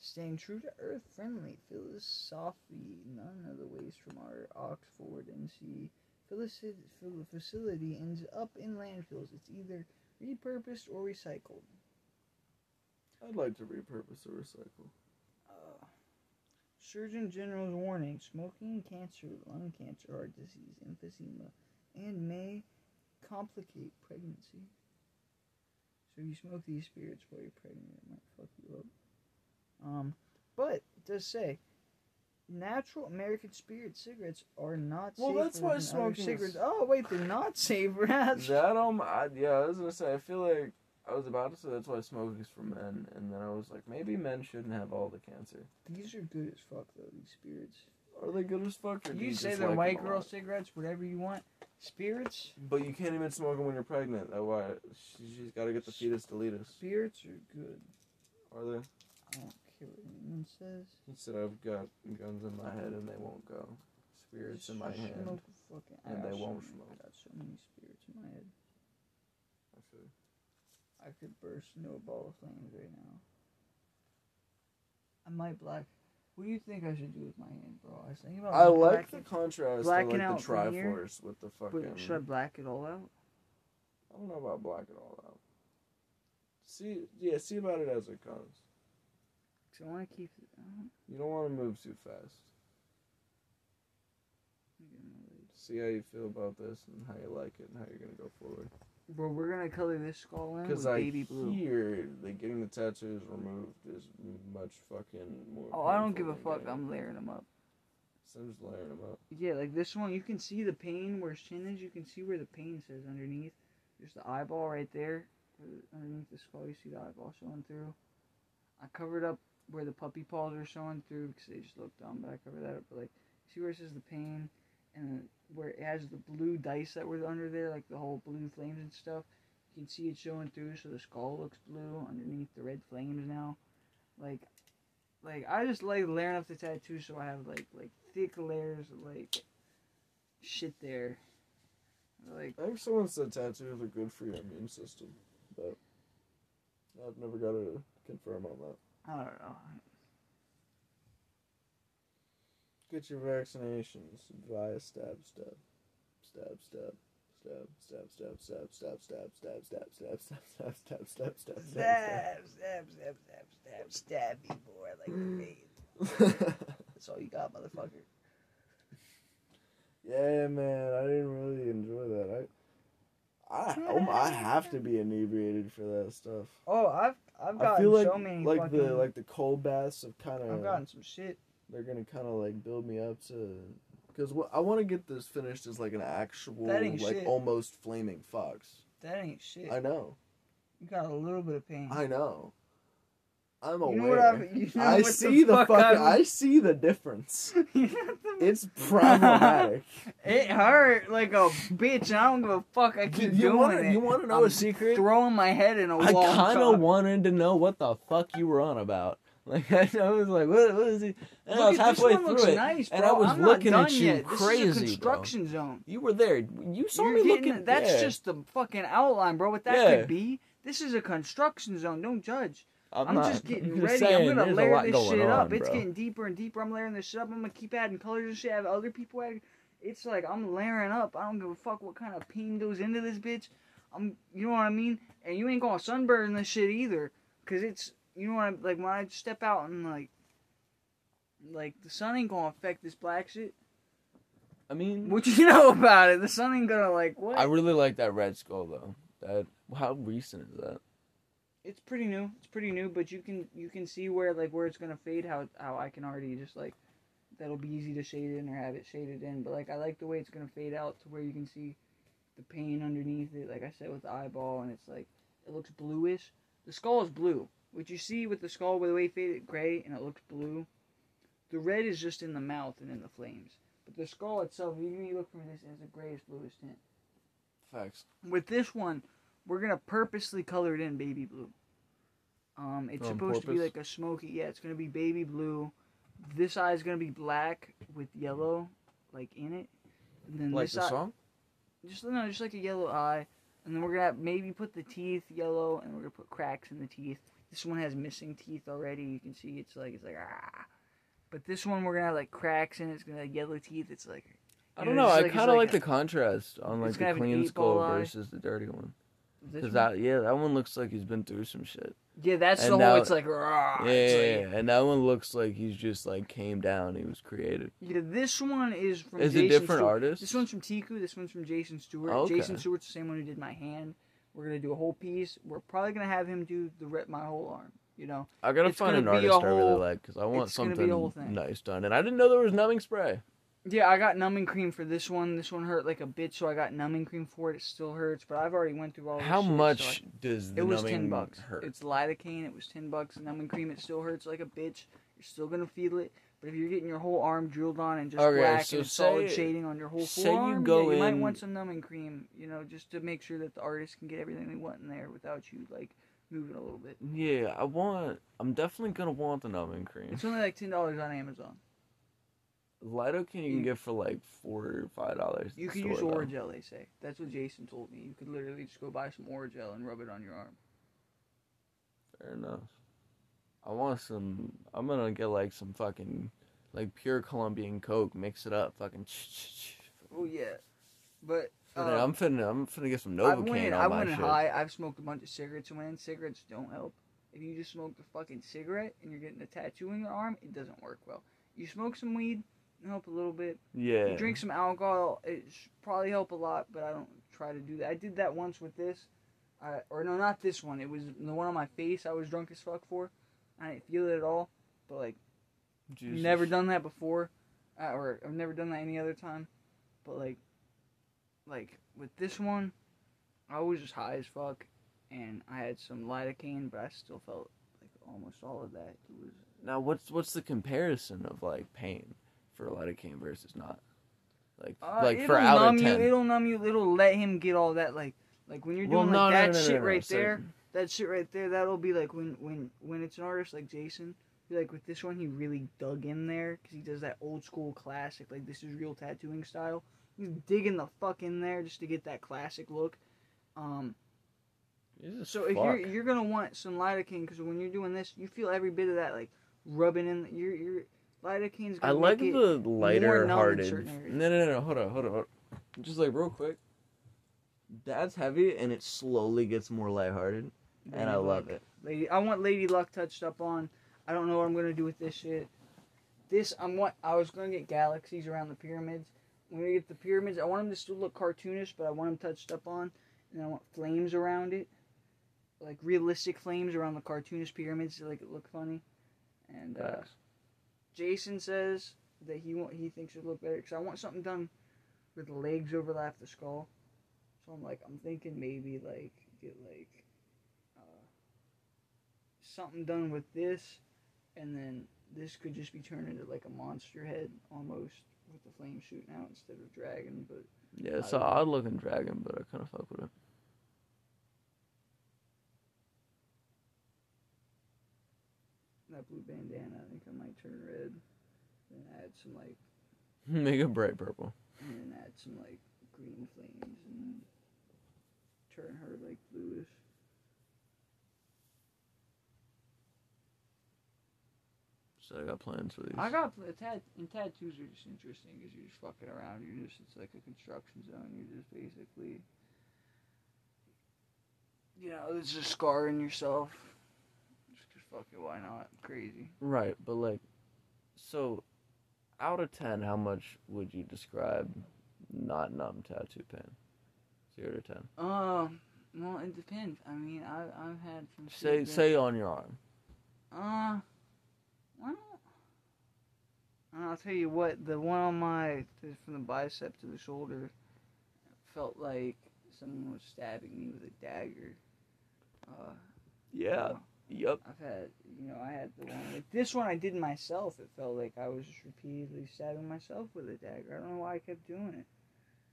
[SPEAKER 2] Staying true to earth friendly. Philosophy. None of the waste from our Oxford NC facility ends up in landfills. It's either repurposed or recycled.
[SPEAKER 1] I'd like to repurpose or recycle.
[SPEAKER 2] Uh, Surgeon General's warning: smoking, cancer, lung cancer, heart disease, emphysema, and may complicate pregnancy. So if you smoke these spirits while you're pregnant, it might fuck you up. Um, but it does say natural American spirit cigarettes are not
[SPEAKER 1] Well, that's why smoking is-
[SPEAKER 2] cigarettes. Oh wait, they're not safer. Rats.
[SPEAKER 1] That (laughs) um, I, yeah, I was gonna say. I feel like I was about to say that's why smoking is for men, and then I was like, maybe men shouldn't have all the cancer.
[SPEAKER 2] These are good as fuck though. These spirits.
[SPEAKER 1] Are they good as fuck? Do
[SPEAKER 2] You say they're
[SPEAKER 1] like
[SPEAKER 2] white girl cigarettes, whatever you want. Spirits.
[SPEAKER 1] But you can't even smoke them when you're pregnant. That's why she, she's got to get the fetus deletus.
[SPEAKER 2] Spirits are good.
[SPEAKER 1] Are they?
[SPEAKER 2] I what anyone says.
[SPEAKER 1] He said I've got guns in my head and they won't go. Spirits in my
[SPEAKER 2] Just
[SPEAKER 1] hand.
[SPEAKER 2] fucking-
[SPEAKER 1] and
[SPEAKER 2] got
[SPEAKER 1] they
[SPEAKER 2] so
[SPEAKER 1] won't
[SPEAKER 2] many-
[SPEAKER 1] smoke.
[SPEAKER 2] I got so many spirits in my head.
[SPEAKER 1] I feel.
[SPEAKER 2] I could burst into a ball of flames right now. I might black. What do you think I should do with my hand, bro? I was thinking about
[SPEAKER 1] I like the contrast to
[SPEAKER 2] blacking
[SPEAKER 1] like
[SPEAKER 2] out
[SPEAKER 1] the Triforce with the fucking.
[SPEAKER 2] But should I black it all out?
[SPEAKER 1] I don't know about black it all out. See, yeah, see about it as it comes.
[SPEAKER 2] Cause I want to keep. Don't,
[SPEAKER 1] You don't want to move too fast.
[SPEAKER 2] let me get my legs.
[SPEAKER 1] See how you feel about this and how you like it and how you're gonna go forward.
[SPEAKER 2] Bro, we're gonna color this skull in with
[SPEAKER 1] Because I
[SPEAKER 2] baby blue.
[SPEAKER 1] hear that getting the tattoos removed is much fucking more.
[SPEAKER 2] Oh, I don't give a fuck.
[SPEAKER 1] getting-
[SPEAKER 2] I'm layering them up.
[SPEAKER 1] So I'm just layering them up.
[SPEAKER 2] Yeah, like this one, you can see the pain where his chin is. You can see where the pain says underneath. There's the eyeball right there. Uh, underneath the skull, you see the eyeball showing through. I covered up where the puppy paws are showing through because they just look dumb, but I covered that up. But like, see where it says the pain and where it has the blue dice that were under there, like the whole blue flames and stuff. You can see it showing through, so the skull looks blue underneath the red flames now. Like, like I just like layering up the tattoo so I have like like thick layers of like shit there. Like
[SPEAKER 1] I think someone said tattoos are good for your immune system, but I've never got to confirm on that.
[SPEAKER 2] I don't know.
[SPEAKER 1] Get your vaccinations via stab, stab, stab, stab. Stab, stab, stab, stab, stab, stab, stab, stab, stab, stab, stab, stab, stab, stab, stab,
[SPEAKER 2] Stab, stab, stab, stab, stab, stab me more like the
[SPEAKER 1] stab.
[SPEAKER 2] That's all you got, motherfucker.
[SPEAKER 1] Yeah, man, I didn't really enjoy that. I, I, um, I have to be inebriated for that stuff.
[SPEAKER 2] Oh, I've I've
[SPEAKER 1] I
[SPEAKER 2] gotten
[SPEAKER 1] feel like
[SPEAKER 2] so many
[SPEAKER 1] like
[SPEAKER 2] fucking.
[SPEAKER 1] the like the cold baths have kind of.
[SPEAKER 2] I've gotten some shit.
[SPEAKER 1] they're gonna kind of like build me up to because what I want to get this finished as like an actual like
[SPEAKER 2] shit.
[SPEAKER 1] almost flaming fox.
[SPEAKER 2] That ain't shit.
[SPEAKER 1] I know,
[SPEAKER 2] You got a little bit of pain.
[SPEAKER 1] I know. I'm
[SPEAKER 2] you know
[SPEAKER 1] aware.
[SPEAKER 2] what I'm, you know
[SPEAKER 1] I see the,
[SPEAKER 2] fuck
[SPEAKER 1] fucking.
[SPEAKER 2] I'm-
[SPEAKER 1] I see the difference. (laughs)
[SPEAKER 2] You
[SPEAKER 1] It's problematic. (laughs)
[SPEAKER 2] it hurt like a bitch. I don't give a fuck. I keep
[SPEAKER 1] you
[SPEAKER 2] doing
[SPEAKER 1] wanna,
[SPEAKER 2] it.
[SPEAKER 1] you want to know
[SPEAKER 2] I'm
[SPEAKER 1] a secret?
[SPEAKER 2] Throwing my head in a
[SPEAKER 1] I
[SPEAKER 2] wall.
[SPEAKER 1] I
[SPEAKER 2] kind
[SPEAKER 1] of wanted to know what the fuck you were on about. (laughs) Like I was like, what, what is he? And
[SPEAKER 2] Look
[SPEAKER 1] I was halfway through it,
[SPEAKER 2] nice,
[SPEAKER 1] and. I was
[SPEAKER 2] I'm
[SPEAKER 1] looking at you
[SPEAKER 2] yet.
[SPEAKER 1] crazy,
[SPEAKER 2] This is a
[SPEAKER 1] bro.
[SPEAKER 2] construction zone.
[SPEAKER 1] You were there. You saw
[SPEAKER 2] You're
[SPEAKER 1] me
[SPEAKER 2] getting-
[SPEAKER 1] looking.
[SPEAKER 2] That's
[SPEAKER 1] yeah.
[SPEAKER 2] just the fucking outline, bro. What that
[SPEAKER 1] Yeah.
[SPEAKER 2] could be. This is a construction zone. Don't judge. I'm,
[SPEAKER 1] not-
[SPEAKER 2] just getting (laughs)
[SPEAKER 1] I'm
[SPEAKER 2] ready.
[SPEAKER 1] saying,
[SPEAKER 2] I'm gonna layer this shit up.
[SPEAKER 1] on,
[SPEAKER 2] It's getting deeper and deeper. I'm layering this shit up. I'm gonna keep adding colors and shit. Have other people add. It's like I'm layering up. I don't give a fuck what kind of paint goes into this bitch. I'm, you know what I mean. And you ain't gonna sunburn this shit either, cause it's, you know what I like when I step out and like, like the sun ain't gonna affect this black shit.
[SPEAKER 1] I mean,
[SPEAKER 2] What you know about it? The sun ain't gonna like what?
[SPEAKER 1] I really like that red skull though. That how recent is that?
[SPEAKER 2] It's pretty new. It's pretty new, but you can you can see where like where it's gonna fade. How how I can already just like that'll be easy to shade in or have it shaded in. But like I like the way it's gonna fade out to where you can see the paint underneath it. Like I said with the eyeball, and it's like it looks bluish. The skull is blue. What you see with the skull, with the way it faded gray and it looks blue. The red is just in the mouth and in the flames. But the skull itself, even if you look from this, it has a grayish bluish tint.
[SPEAKER 1] Facts.
[SPEAKER 2] With this one, we're gonna purposely color it in baby blue. Um, it's supposed to be like a smoky. Yeah, it's gonna be baby blue. This eye is gonna be black with yellow, like in it. And then
[SPEAKER 1] Like
[SPEAKER 2] this
[SPEAKER 1] the
[SPEAKER 2] eye,
[SPEAKER 1] song?
[SPEAKER 2] just no, just like a yellow eye. And then we're gonna maybe put the teeth yellow, and we're gonna put cracks in the teeth. This one has missing teeth already. You can see it's like it's like ah. But this one we're gonna have like cracks in it. It's gonna have yellow teeth. It's like
[SPEAKER 1] I don't
[SPEAKER 2] know,
[SPEAKER 1] know. I
[SPEAKER 2] like-
[SPEAKER 1] kind of like,
[SPEAKER 2] like
[SPEAKER 1] the contrast on like the
[SPEAKER 2] gonna have an
[SPEAKER 1] clean skull versus the dirty one. Because
[SPEAKER 2] one.
[SPEAKER 1] that yeah, that one looks like he's been through some shit.
[SPEAKER 2] Yeah, that's
[SPEAKER 1] and
[SPEAKER 2] the whole. It's like rah.
[SPEAKER 1] Yeah,
[SPEAKER 2] it's
[SPEAKER 1] yeah,
[SPEAKER 2] like-
[SPEAKER 1] yeah, and that one looks like he's just like came down. He was created.
[SPEAKER 2] Yeah, this one is from
[SPEAKER 1] Is
[SPEAKER 2] Jason
[SPEAKER 1] it different
[SPEAKER 2] Stewart.
[SPEAKER 1] artists?
[SPEAKER 2] This one's from Tiku. This one's from Jason Stewart.
[SPEAKER 1] Oh, okay.
[SPEAKER 2] Jason Stewart's the same one who did my hand. We're gonna do a whole piece. We're probably gonna have him do the rep my whole arm. You know,
[SPEAKER 1] I gotta
[SPEAKER 2] It's
[SPEAKER 1] find an
[SPEAKER 2] a
[SPEAKER 1] artist I really like because I want
[SPEAKER 2] gonna be
[SPEAKER 1] something nice done. And I didn't know there was numbing spray.
[SPEAKER 2] Yeah, I got numbing cream for this one. This one hurt like a bitch, so I got numbing cream for it. It still hurts, but I've already went through all. This
[SPEAKER 1] How
[SPEAKER 2] shit, so
[SPEAKER 1] much
[SPEAKER 2] I-
[SPEAKER 1] does the
[SPEAKER 2] it was
[SPEAKER 1] numbing
[SPEAKER 2] ten bucks.
[SPEAKER 1] hurt?
[SPEAKER 2] It's lidocaine. It was ten bucks. Numbing cream. It still hurts like a bitch. You're still gonna feel it. But if you're getting your whole arm drilled on and just
[SPEAKER 1] Okay,
[SPEAKER 2] black
[SPEAKER 1] so
[SPEAKER 2] and solid shading on your whole full
[SPEAKER 1] you
[SPEAKER 2] yeah, you might want some numbing cream. You know, just to make sure that the artist can get everything they want in there without you like moving a little bit.
[SPEAKER 1] Yeah, I want. I'm definitely gonna want the numbing cream.
[SPEAKER 2] It's only like ten dollars on Amazon.
[SPEAKER 1] Lidocaine you can
[SPEAKER 2] You-
[SPEAKER 1] get for like four or five dollars.
[SPEAKER 2] You can use Orajel, they say. That's what Jason told me. You could literally just go buy some Orajel and rub it on your arm.
[SPEAKER 1] Fair enough. I want some. I'm gonna get like some fucking like pure Colombian Coke. Mix it up. Fucking.
[SPEAKER 2] Oh yeah, but uh,
[SPEAKER 1] I'm finna. I'm finna get some
[SPEAKER 2] I
[SPEAKER 1] Novocaine
[SPEAKER 2] went.
[SPEAKER 1] on
[SPEAKER 2] I
[SPEAKER 1] my
[SPEAKER 2] went
[SPEAKER 1] shit.
[SPEAKER 2] high. I've smoked a bunch of cigarettes, and when cigarettes don't help. If you just smoke a fucking cigarette and you're getting a tattoo in your arm, it doesn't work well. You smoke some weed, help a little bit.
[SPEAKER 1] Yeah.
[SPEAKER 2] You drink some alcohol, it probably help a lot, but I don't try to do that. I did that once with this, I, or no, not this one. It was the one on my face. I was drunk as fuck for. I didn't feel it at all, but like
[SPEAKER 1] Jesus.
[SPEAKER 2] never done that before, uh, or I've never done that any other time. But like, like with this one, I was just high as fuck, and I had some lidocaine, but I still felt like almost all of that. It was
[SPEAKER 1] Now, what's what's the comparison of like pain for a lot of lidocaine versus not? Like
[SPEAKER 2] Uh,
[SPEAKER 1] like for out
[SPEAKER 2] numb
[SPEAKER 1] of
[SPEAKER 2] you.
[SPEAKER 1] ten.
[SPEAKER 2] It'll numb you. It'll let him get all that like like when you're
[SPEAKER 1] Well,
[SPEAKER 2] doing
[SPEAKER 1] no,
[SPEAKER 2] like
[SPEAKER 1] no,
[SPEAKER 2] that
[SPEAKER 1] no, no,
[SPEAKER 2] shit
[SPEAKER 1] no, no,
[SPEAKER 2] right
[SPEAKER 1] so-
[SPEAKER 2] there. That shit right there. That'll be like when when when it's an artist like Jason. Like with this one, he really dug in there because he does that old school classic. Like this is real tattooing style. He's digging the fuck in there just to get that classic look. Um,
[SPEAKER 1] Jesus
[SPEAKER 2] so if
[SPEAKER 1] fuck.
[SPEAKER 2] you're you're gonna want some lidocaine because when you're doing this, you feel every bit of that like rubbing in. Your your lidocaine's
[SPEAKER 1] I
[SPEAKER 2] gonna
[SPEAKER 1] like
[SPEAKER 2] make it,
[SPEAKER 1] the lighter hearted. No, no, no, no. Hold on, hold on, hold on. Just like real quick. That's heavy, and it slowly gets more lighthearted, and I
[SPEAKER 2] Lady
[SPEAKER 1] love it.
[SPEAKER 2] Lady, I want Lady Luck touched up on. I don't know what I'm gonna do with this shit. This I'm what I was gonna get galaxies around the pyramids. I'm gonna get the pyramids. I want them to still look cartoonish, but I want them touched up on, and I want flames around it, like realistic flames around the cartoonish pyramids to like it look funny. And uh,
[SPEAKER 1] Facts.
[SPEAKER 2] Jason says that he want, he thinks it look better because I want something done where the legs overlap the skull. So I'm like I'm thinking maybe like get like uh, something done with this, and then this could just be turned into like a monster head almost with the flame shooting out instead of dragon. But
[SPEAKER 1] Yeah, it's an odd looking dragon, but I kind of fuck with it.
[SPEAKER 2] That blue bandana. I think I might turn red. Then add some like, (laughs)
[SPEAKER 1] Make it bright purple.
[SPEAKER 2] and then add some like green flames and turn her like bluish.
[SPEAKER 1] So I got plans for these.
[SPEAKER 2] I got pl- tat- and tattoos are just interesting because you're just fucking around. You're just it's like a construction zone. You're just basically, you know, it's just scarring yourself. Just 'cause fucking why not? Crazy.
[SPEAKER 1] Right, but like, so out of 10, how much would you describe not numb tattoo pain? Zero to 10.
[SPEAKER 2] Um. Well, it depends. I mean, I I've had some.
[SPEAKER 1] Say,
[SPEAKER 2] that-
[SPEAKER 1] say on your arm.
[SPEAKER 2] Uh. Well. I'll tell you what. The one on my from the bicep to the shoulder felt like someone was stabbing me with a dagger. Uh.
[SPEAKER 1] Yeah. Yep.
[SPEAKER 2] I've had, you know, I had the one like this one I did myself. It felt like I was just repeatedly stabbing myself with a dagger. I don't know why I kept doing it.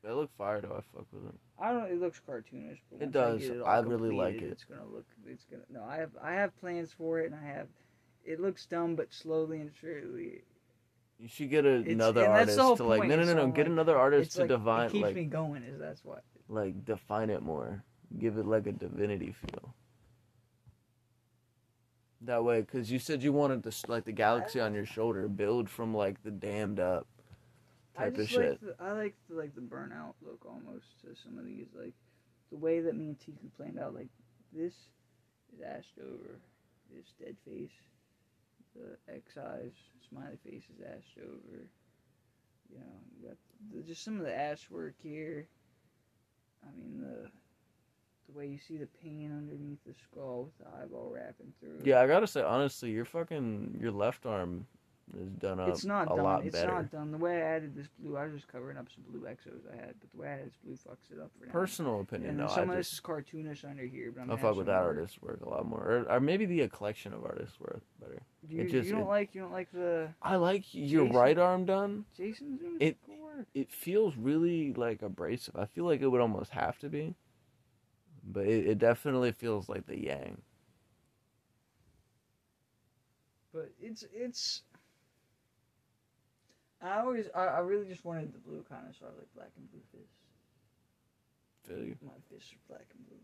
[SPEAKER 1] They look fire though. I fuck with it.
[SPEAKER 2] I don't. Know it looks cartoonish, but
[SPEAKER 1] It does.
[SPEAKER 2] I, it
[SPEAKER 1] I really like it.
[SPEAKER 2] It's gonna look. It's gonna. No, I have. I have plans for it, and I have. It looks dumb, but slowly and surely,
[SPEAKER 1] You should get another artist to like.
[SPEAKER 2] point,
[SPEAKER 1] No, no, no, no. Get
[SPEAKER 2] like-
[SPEAKER 1] another artist to
[SPEAKER 2] like
[SPEAKER 1] define,
[SPEAKER 2] it keeps
[SPEAKER 1] like,
[SPEAKER 2] me going. Is that's why.
[SPEAKER 1] like define it more. Give it like a divinity feel. That way, because you said you wanted this, like the galaxy on your shoulder, build from like the damned up
[SPEAKER 2] I
[SPEAKER 1] type of
[SPEAKER 2] just
[SPEAKER 1] shit.
[SPEAKER 2] like the, I like the like the burnout look almost to some of these like the way that me and Tiku planned out like this is ashed over, this dead face, the X eyes smiley face is ashed over. You know, you got the, just some of the ash work here. I mean the the way you see the pain underneath the skull with the eyeball wrapping through.
[SPEAKER 1] Yeah, I gotta say honestly, your fucking your left arm is done up
[SPEAKER 2] It's not
[SPEAKER 1] a
[SPEAKER 2] done.
[SPEAKER 1] lot
[SPEAKER 2] it's
[SPEAKER 1] better.
[SPEAKER 2] not done. The way I added this blue, I was just covering up some blue exos I had, but the way I added this blue fucks it up for now.
[SPEAKER 1] Personal opinion,
[SPEAKER 2] and
[SPEAKER 1] no,
[SPEAKER 2] some
[SPEAKER 1] I
[SPEAKER 2] of this is cartoonish under here, but I'm
[SPEAKER 1] I fuck with that artist's work a lot more, or, or maybe the collection of artists work better.
[SPEAKER 2] You,
[SPEAKER 1] It just-
[SPEAKER 2] you don't
[SPEAKER 1] it-
[SPEAKER 2] like you don't like the
[SPEAKER 1] I like your
[SPEAKER 2] Jason-
[SPEAKER 1] right arm done.
[SPEAKER 2] Jason's doing
[SPEAKER 1] It-. It feels really like abrasive. I feel like it would almost have to be, but it, it definitely feels like the yang.
[SPEAKER 2] But it's it's. I always I, I really just wanted the blue kind of so I like black and blue fists.
[SPEAKER 1] Feel you?
[SPEAKER 2] My fists are black and blue.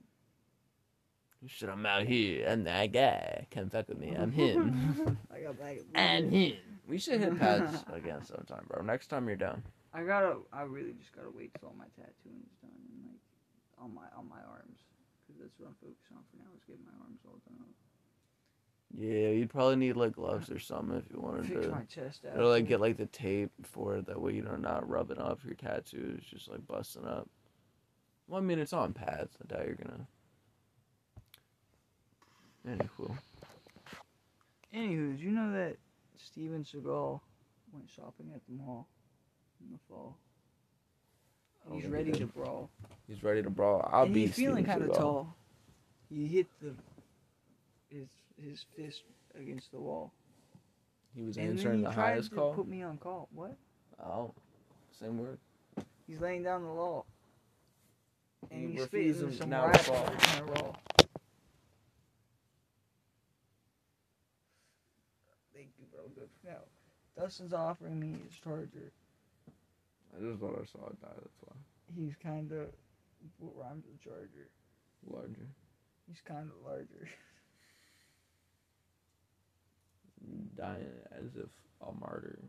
[SPEAKER 1] Shit, I'm out here. I'm that guy. Come fuck with me. I'm him. (laughs)
[SPEAKER 2] I got black and blue.
[SPEAKER 1] I'm him. We should hit pads (laughs) again sometime, bro. Next time you're down.
[SPEAKER 2] I gotta. I really just gotta wait till all my tattooing is done and like on my on my arms that's what I'm focusing on for now is getting my arms all done up.
[SPEAKER 1] Yeah, you'd probably need like gloves or something if you wanted
[SPEAKER 2] Fix
[SPEAKER 1] to.
[SPEAKER 2] my chest out.
[SPEAKER 1] Or like get like the tape for it. That way you know not rubbing off your tattoos, just like busting up. Well, I mean it's on pads. I doubt you're gonna. Anywho,
[SPEAKER 2] Anywho, did you know that Steven Seagal went shopping at the mall in the fall?
[SPEAKER 1] Don't
[SPEAKER 2] He's
[SPEAKER 1] he
[SPEAKER 2] ready to brawl.
[SPEAKER 1] he's ready to brawl. I'll
[SPEAKER 2] and
[SPEAKER 1] be
[SPEAKER 2] he's feeling
[SPEAKER 1] kind of
[SPEAKER 2] tall. He hit the his his fist against the wall.
[SPEAKER 1] He was
[SPEAKER 2] and
[SPEAKER 1] answering the highest call.
[SPEAKER 2] put me on call. What?
[SPEAKER 1] Oh, same word.
[SPEAKER 2] He's laying down the law. And he's spitting some
[SPEAKER 1] now
[SPEAKER 2] rap kind of raw. Thank you, bro. Good. Now, Dustin's offering me his charger.
[SPEAKER 1] I just thought I saw it die. That's why.
[SPEAKER 2] He's kind of what rhymes with charger.
[SPEAKER 1] Larger.
[SPEAKER 2] He's kind of larger.
[SPEAKER 1] dying as if a martyr.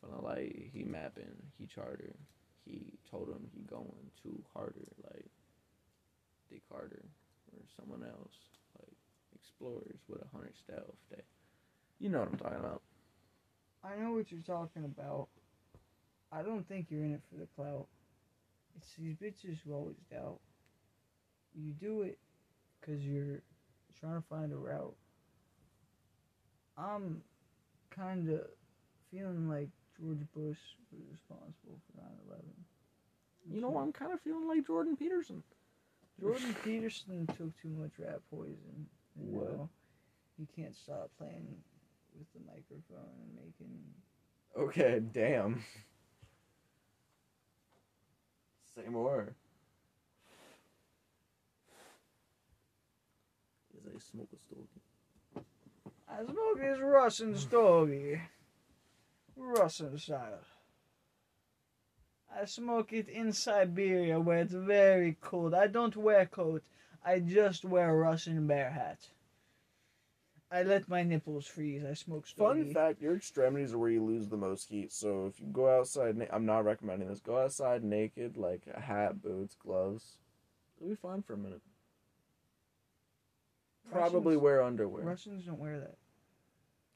[SPEAKER 1] From the light, he mapping, he charter. He told him he going too harder, like Dick Carter or someone else, like explorers with a hundred stealth. They, you know what I'm talking about.
[SPEAKER 2] I know what you're talking about. I don't think you're in it for the clout. It's these bitches who always doubt. You do it because you're trying to find a route. I'm kind of feeling like George Bush was responsible for 9 11.
[SPEAKER 1] You know, I'm kind of feeling like Jordan Peterson.
[SPEAKER 2] Jordan Peterson took too much rat poison. And
[SPEAKER 1] What?
[SPEAKER 2] he can't stop playing with the microphone and making
[SPEAKER 1] Okay, damn. Say more. Is a smoke a stogie.
[SPEAKER 2] I I smoke this Russian stogie. Russian style. I smoke it in Siberia where it's very cold. I don't wear coat. I just wear a Russian bear hat. I let my nipples freeze. I smoke
[SPEAKER 1] Fun fact: your extremities are where you lose the most heat. So if you go outside, na- I'm not recommending this. Go outside naked, like a hat, boots, gloves. You'll be fine for a minute. Probably
[SPEAKER 2] Russians-
[SPEAKER 1] wear underwear.
[SPEAKER 2] Russians don't wear that.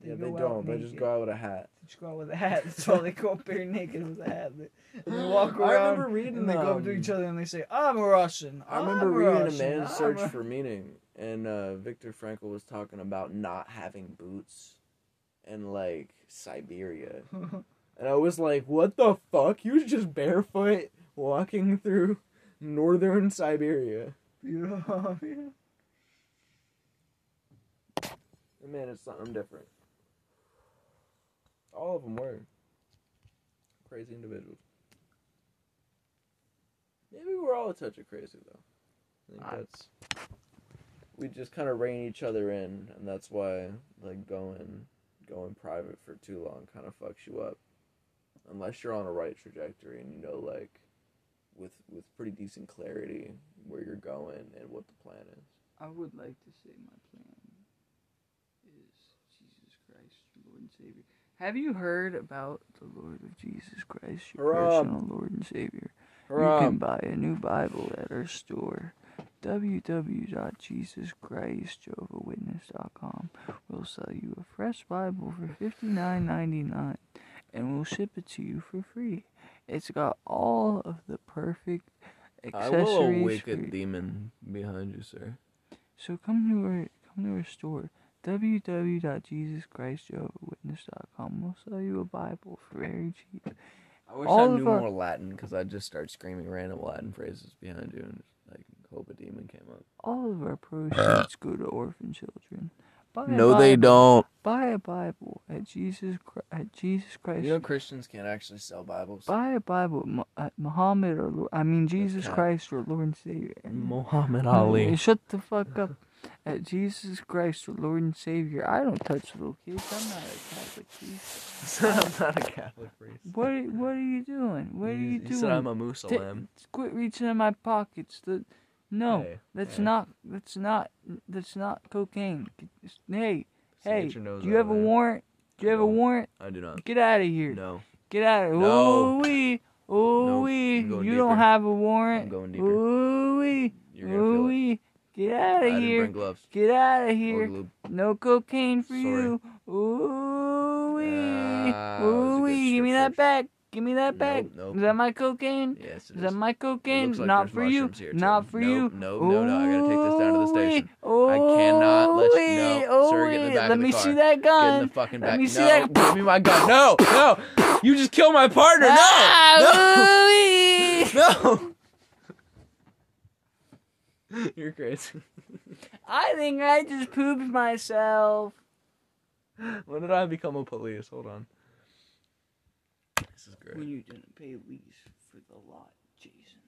[SPEAKER 1] yeah, they don't. They just go out with a hat.
[SPEAKER 2] They just go out with a hat. That's all they go up bare (laughs) naked with a hat. They, and they walk around. (gasps)
[SPEAKER 1] I remember reading,
[SPEAKER 2] and they go up to
[SPEAKER 1] um,
[SPEAKER 2] each other and they say, "I'm a Russian."
[SPEAKER 1] I remember
[SPEAKER 2] I'm
[SPEAKER 1] reading
[SPEAKER 2] Russian,
[SPEAKER 1] a man's search
[SPEAKER 2] a-"
[SPEAKER 1] for meaning, and uh, Viktor Frankl was talking about not having boots in like Siberia, (laughs) and I was like, "What the fuck? He was just barefoot walking through northern Siberia." (laughs)
[SPEAKER 2] Yeah.
[SPEAKER 1] And man, it's something different. All of them were crazy individuals. Maybe we're all a touch of crazy though. I think
[SPEAKER 2] I-
[SPEAKER 1] that's we just kind of rein each other in, and that's why like going going private for too long kind of fucks you up, unless you're on a right trajectory and you know like with with pretty decent clarity where you're going and what the plan is.
[SPEAKER 2] I would like to say my plan is Jesus Christ, your Lord and Savior. Have you heard about the Lord of Jesus Christ, your
[SPEAKER 1] Hurrah.
[SPEAKER 2] personal Lord and Savior? You can buy a new Bible at our store. www.jesuschristjehovahwitness.com We'll sell you a fresh Bible for $59.99 and we'll ship it to you for free. It's got all of the perfect accessories.
[SPEAKER 1] I will a
[SPEAKER 2] for
[SPEAKER 1] demon behind you, sir.
[SPEAKER 2] So come to our come to our store www.jesuschristjehovahwitness.com. We'll sell you a Bible for very cheap.
[SPEAKER 1] I wish
[SPEAKER 2] All
[SPEAKER 1] I knew
[SPEAKER 2] our-
[SPEAKER 1] more Latin because I'd just start screaming random Latin phrases behind you and just, like hope a demon came up.
[SPEAKER 2] All of our proceeds (laughs) go to orphan children. Buy a
[SPEAKER 1] No, they don't.
[SPEAKER 2] Buy a Bible at Jesus Chri- at Jesus Christ.
[SPEAKER 1] You know Christians can't actually sell Bibles.
[SPEAKER 2] Buy a Bible at Muhammad or Lord, I mean Jesus
[SPEAKER 1] cap.
[SPEAKER 2] Christ or Lord and Savior.
[SPEAKER 1] Muhammad
[SPEAKER 2] Ali. Shut the fuck up. At Jesus Christ, our Lord and Savior. I don't touch little kids. I'm not a Catholic priest. (laughs)
[SPEAKER 1] I'm not a Catholic priest.
[SPEAKER 2] What are, what are you doing? What are you
[SPEAKER 1] He
[SPEAKER 2] doing?
[SPEAKER 1] said I'm a Muslim.
[SPEAKER 2] Ta-
[SPEAKER 1] lamb.
[SPEAKER 2] Quit reaching in my pockets. The, no,
[SPEAKER 1] Hey,
[SPEAKER 2] that's
[SPEAKER 1] hey.
[SPEAKER 2] not. That's not. That's not cocaine. Hey, hey.
[SPEAKER 1] Snitch your
[SPEAKER 2] Do you have a
[SPEAKER 1] man.
[SPEAKER 2] warrant? Do you have a warrant?
[SPEAKER 1] I do not.
[SPEAKER 2] Get out of here.
[SPEAKER 1] No.
[SPEAKER 2] Get out of here.
[SPEAKER 1] No.
[SPEAKER 2] Ooh wee. Ooh wee.
[SPEAKER 1] I'm
[SPEAKER 2] You
[SPEAKER 1] deeper.
[SPEAKER 2] don't have a warrant.
[SPEAKER 1] I'm going deeper.
[SPEAKER 2] Ooh wee. Ooh wee. Get out
[SPEAKER 1] I
[SPEAKER 2] of
[SPEAKER 1] didn't
[SPEAKER 2] here.
[SPEAKER 1] bring gloves.
[SPEAKER 2] Get out of here. No cocaine for
[SPEAKER 1] Sorry.
[SPEAKER 2] you. Ooh wee.
[SPEAKER 1] Ah, that was a
[SPEAKER 2] Ooh wee. Give me that back. Give me that
[SPEAKER 1] Nope,
[SPEAKER 2] back.
[SPEAKER 1] nope.
[SPEAKER 2] Is that my cocaine?
[SPEAKER 1] Yes, it
[SPEAKER 2] Is
[SPEAKER 1] is.
[SPEAKER 2] that my cocaine?
[SPEAKER 1] like
[SPEAKER 2] Not for you. Not for
[SPEAKER 1] Nope,
[SPEAKER 2] you.
[SPEAKER 1] No, no, no, I gotta take this down to the station. I cannot let you- no, sir, get in the back of the
[SPEAKER 2] me
[SPEAKER 1] car.
[SPEAKER 2] see that
[SPEAKER 1] Get in
[SPEAKER 2] gun.
[SPEAKER 1] the fucking
[SPEAKER 2] Let
[SPEAKER 1] back.
[SPEAKER 2] me see
[SPEAKER 1] no,
[SPEAKER 2] that-
[SPEAKER 1] give me my gun. No, no. You just killed my partner. No,
[SPEAKER 2] Ah,
[SPEAKER 1] no. (laughs) No. You're crazy.
[SPEAKER 2] I think I just pooped myself.
[SPEAKER 1] When did I become a police? Hold on. This is great.
[SPEAKER 2] When you didn't pay lease for the lot, Jason.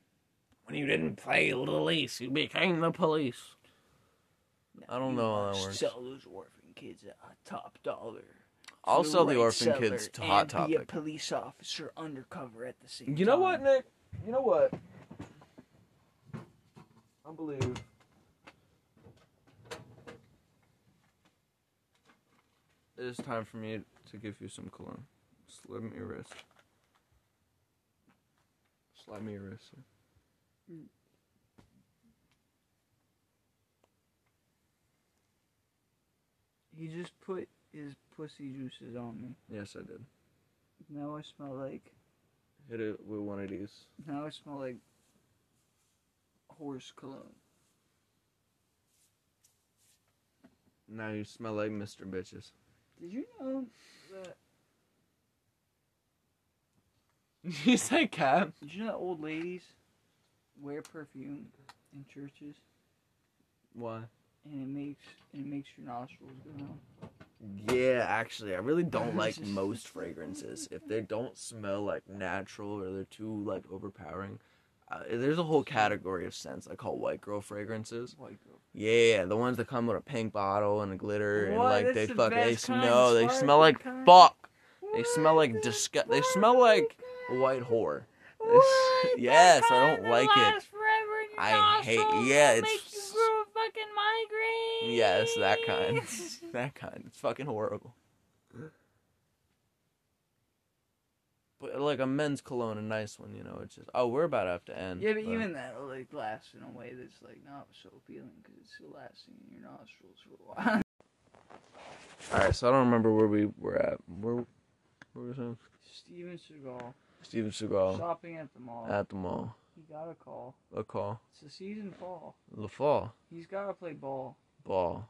[SPEAKER 1] When you didn't pay the lease, you became the police.
[SPEAKER 2] Now
[SPEAKER 1] I don't
[SPEAKER 2] you
[SPEAKER 1] know how that
[SPEAKER 2] must
[SPEAKER 1] works.
[SPEAKER 2] Sell those orphan kids at a top dollar.
[SPEAKER 1] I'll sell the
[SPEAKER 2] right
[SPEAKER 1] orphan kids to Hot
[SPEAKER 2] and Be a
[SPEAKER 1] Topic.
[SPEAKER 2] police officer undercover at the same
[SPEAKER 1] You know
[SPEAKER 2] time.
[SPEAKER 1] what, Nick? You know what? I believe. It is time for me to give you some cologne. Slip me your wrist. Your wrist. sir.
[SPEAKER 2] He just put his pussy juices on me.
[SPEAKER 1] Yes, I did.
[SPEAKER 2] Now I smell like.
[SPEAKER 1] Hit it with one of these.
[SPEAKER 2] Now I smell like horse cologne.
[SPEAKER 1] Now you smell like Mr. Bitches.
[SPEAKER 2] Did you know that? (laughs)
[SPEAKER 1] you say cat?
[SPEAKER 2] Did you know old ladies wear perfume in churches,
[SPEAKER 1] Why?
[SPEAKER 2] and it makes and it makes your nostrils go numb.
[SPEAKER 1] Yeah, actually, I really don't (laughs) like most fragrances. If they don't smell like natural or they're too like overpowering, uh, there's a whole category of scents I call white girl fragrances.
[SPEAKER 2] White girl
[SPEAKER 1] Yeah, the ones that come with a pink bottle and a glitter and like
[SPEAKER 2] That's
[SPEAKER 1] they
[SPEAKER 2] the
[SPEAKER 1] fuck they smell they smell like
[SPEAKER 2] kind?
[SPEAKER 1] fuck. They smell like disgust. They smell like a white whore.
[SPEAKER 2] What? (laughs)
[SPEAKER 1] Yes, I don't like it.
[SPEAKER 2] lasts forever in your
[SPEAKER 1] I hate- yeah, it's-
[SPEAKER 2] make you grow a fucking migraine.
[SPEAKER 1] Yes, that kind. (laughs) (laughs) that kind. It's fucking horrible. But like a men's cologne, a nice one, you know. It's just oh, we're about to have to end.
[SPEAKER 2] Yeah, but even that like last in a way that's like not so appealing because it's still lasting in your nostrils for a while.
[SPEAKER 1] All right, so I don't remember where we were at. Where, where was him?
[SPEAKER 2] Steven Seagal
[SPEAKER 1] Steven Seagal
[SPEAKER 2] shopping at the mall.
[SPEAKER 1] at the mall.
[SPEAKER 2] he got a call.
[SPEAKER 1] A call.
[SPEAKER 2] It's the season fall.
[SPEAKER 1] The fall.
[SPEAKER 2] He's got to play ball
[SPEAKER 1] Ball.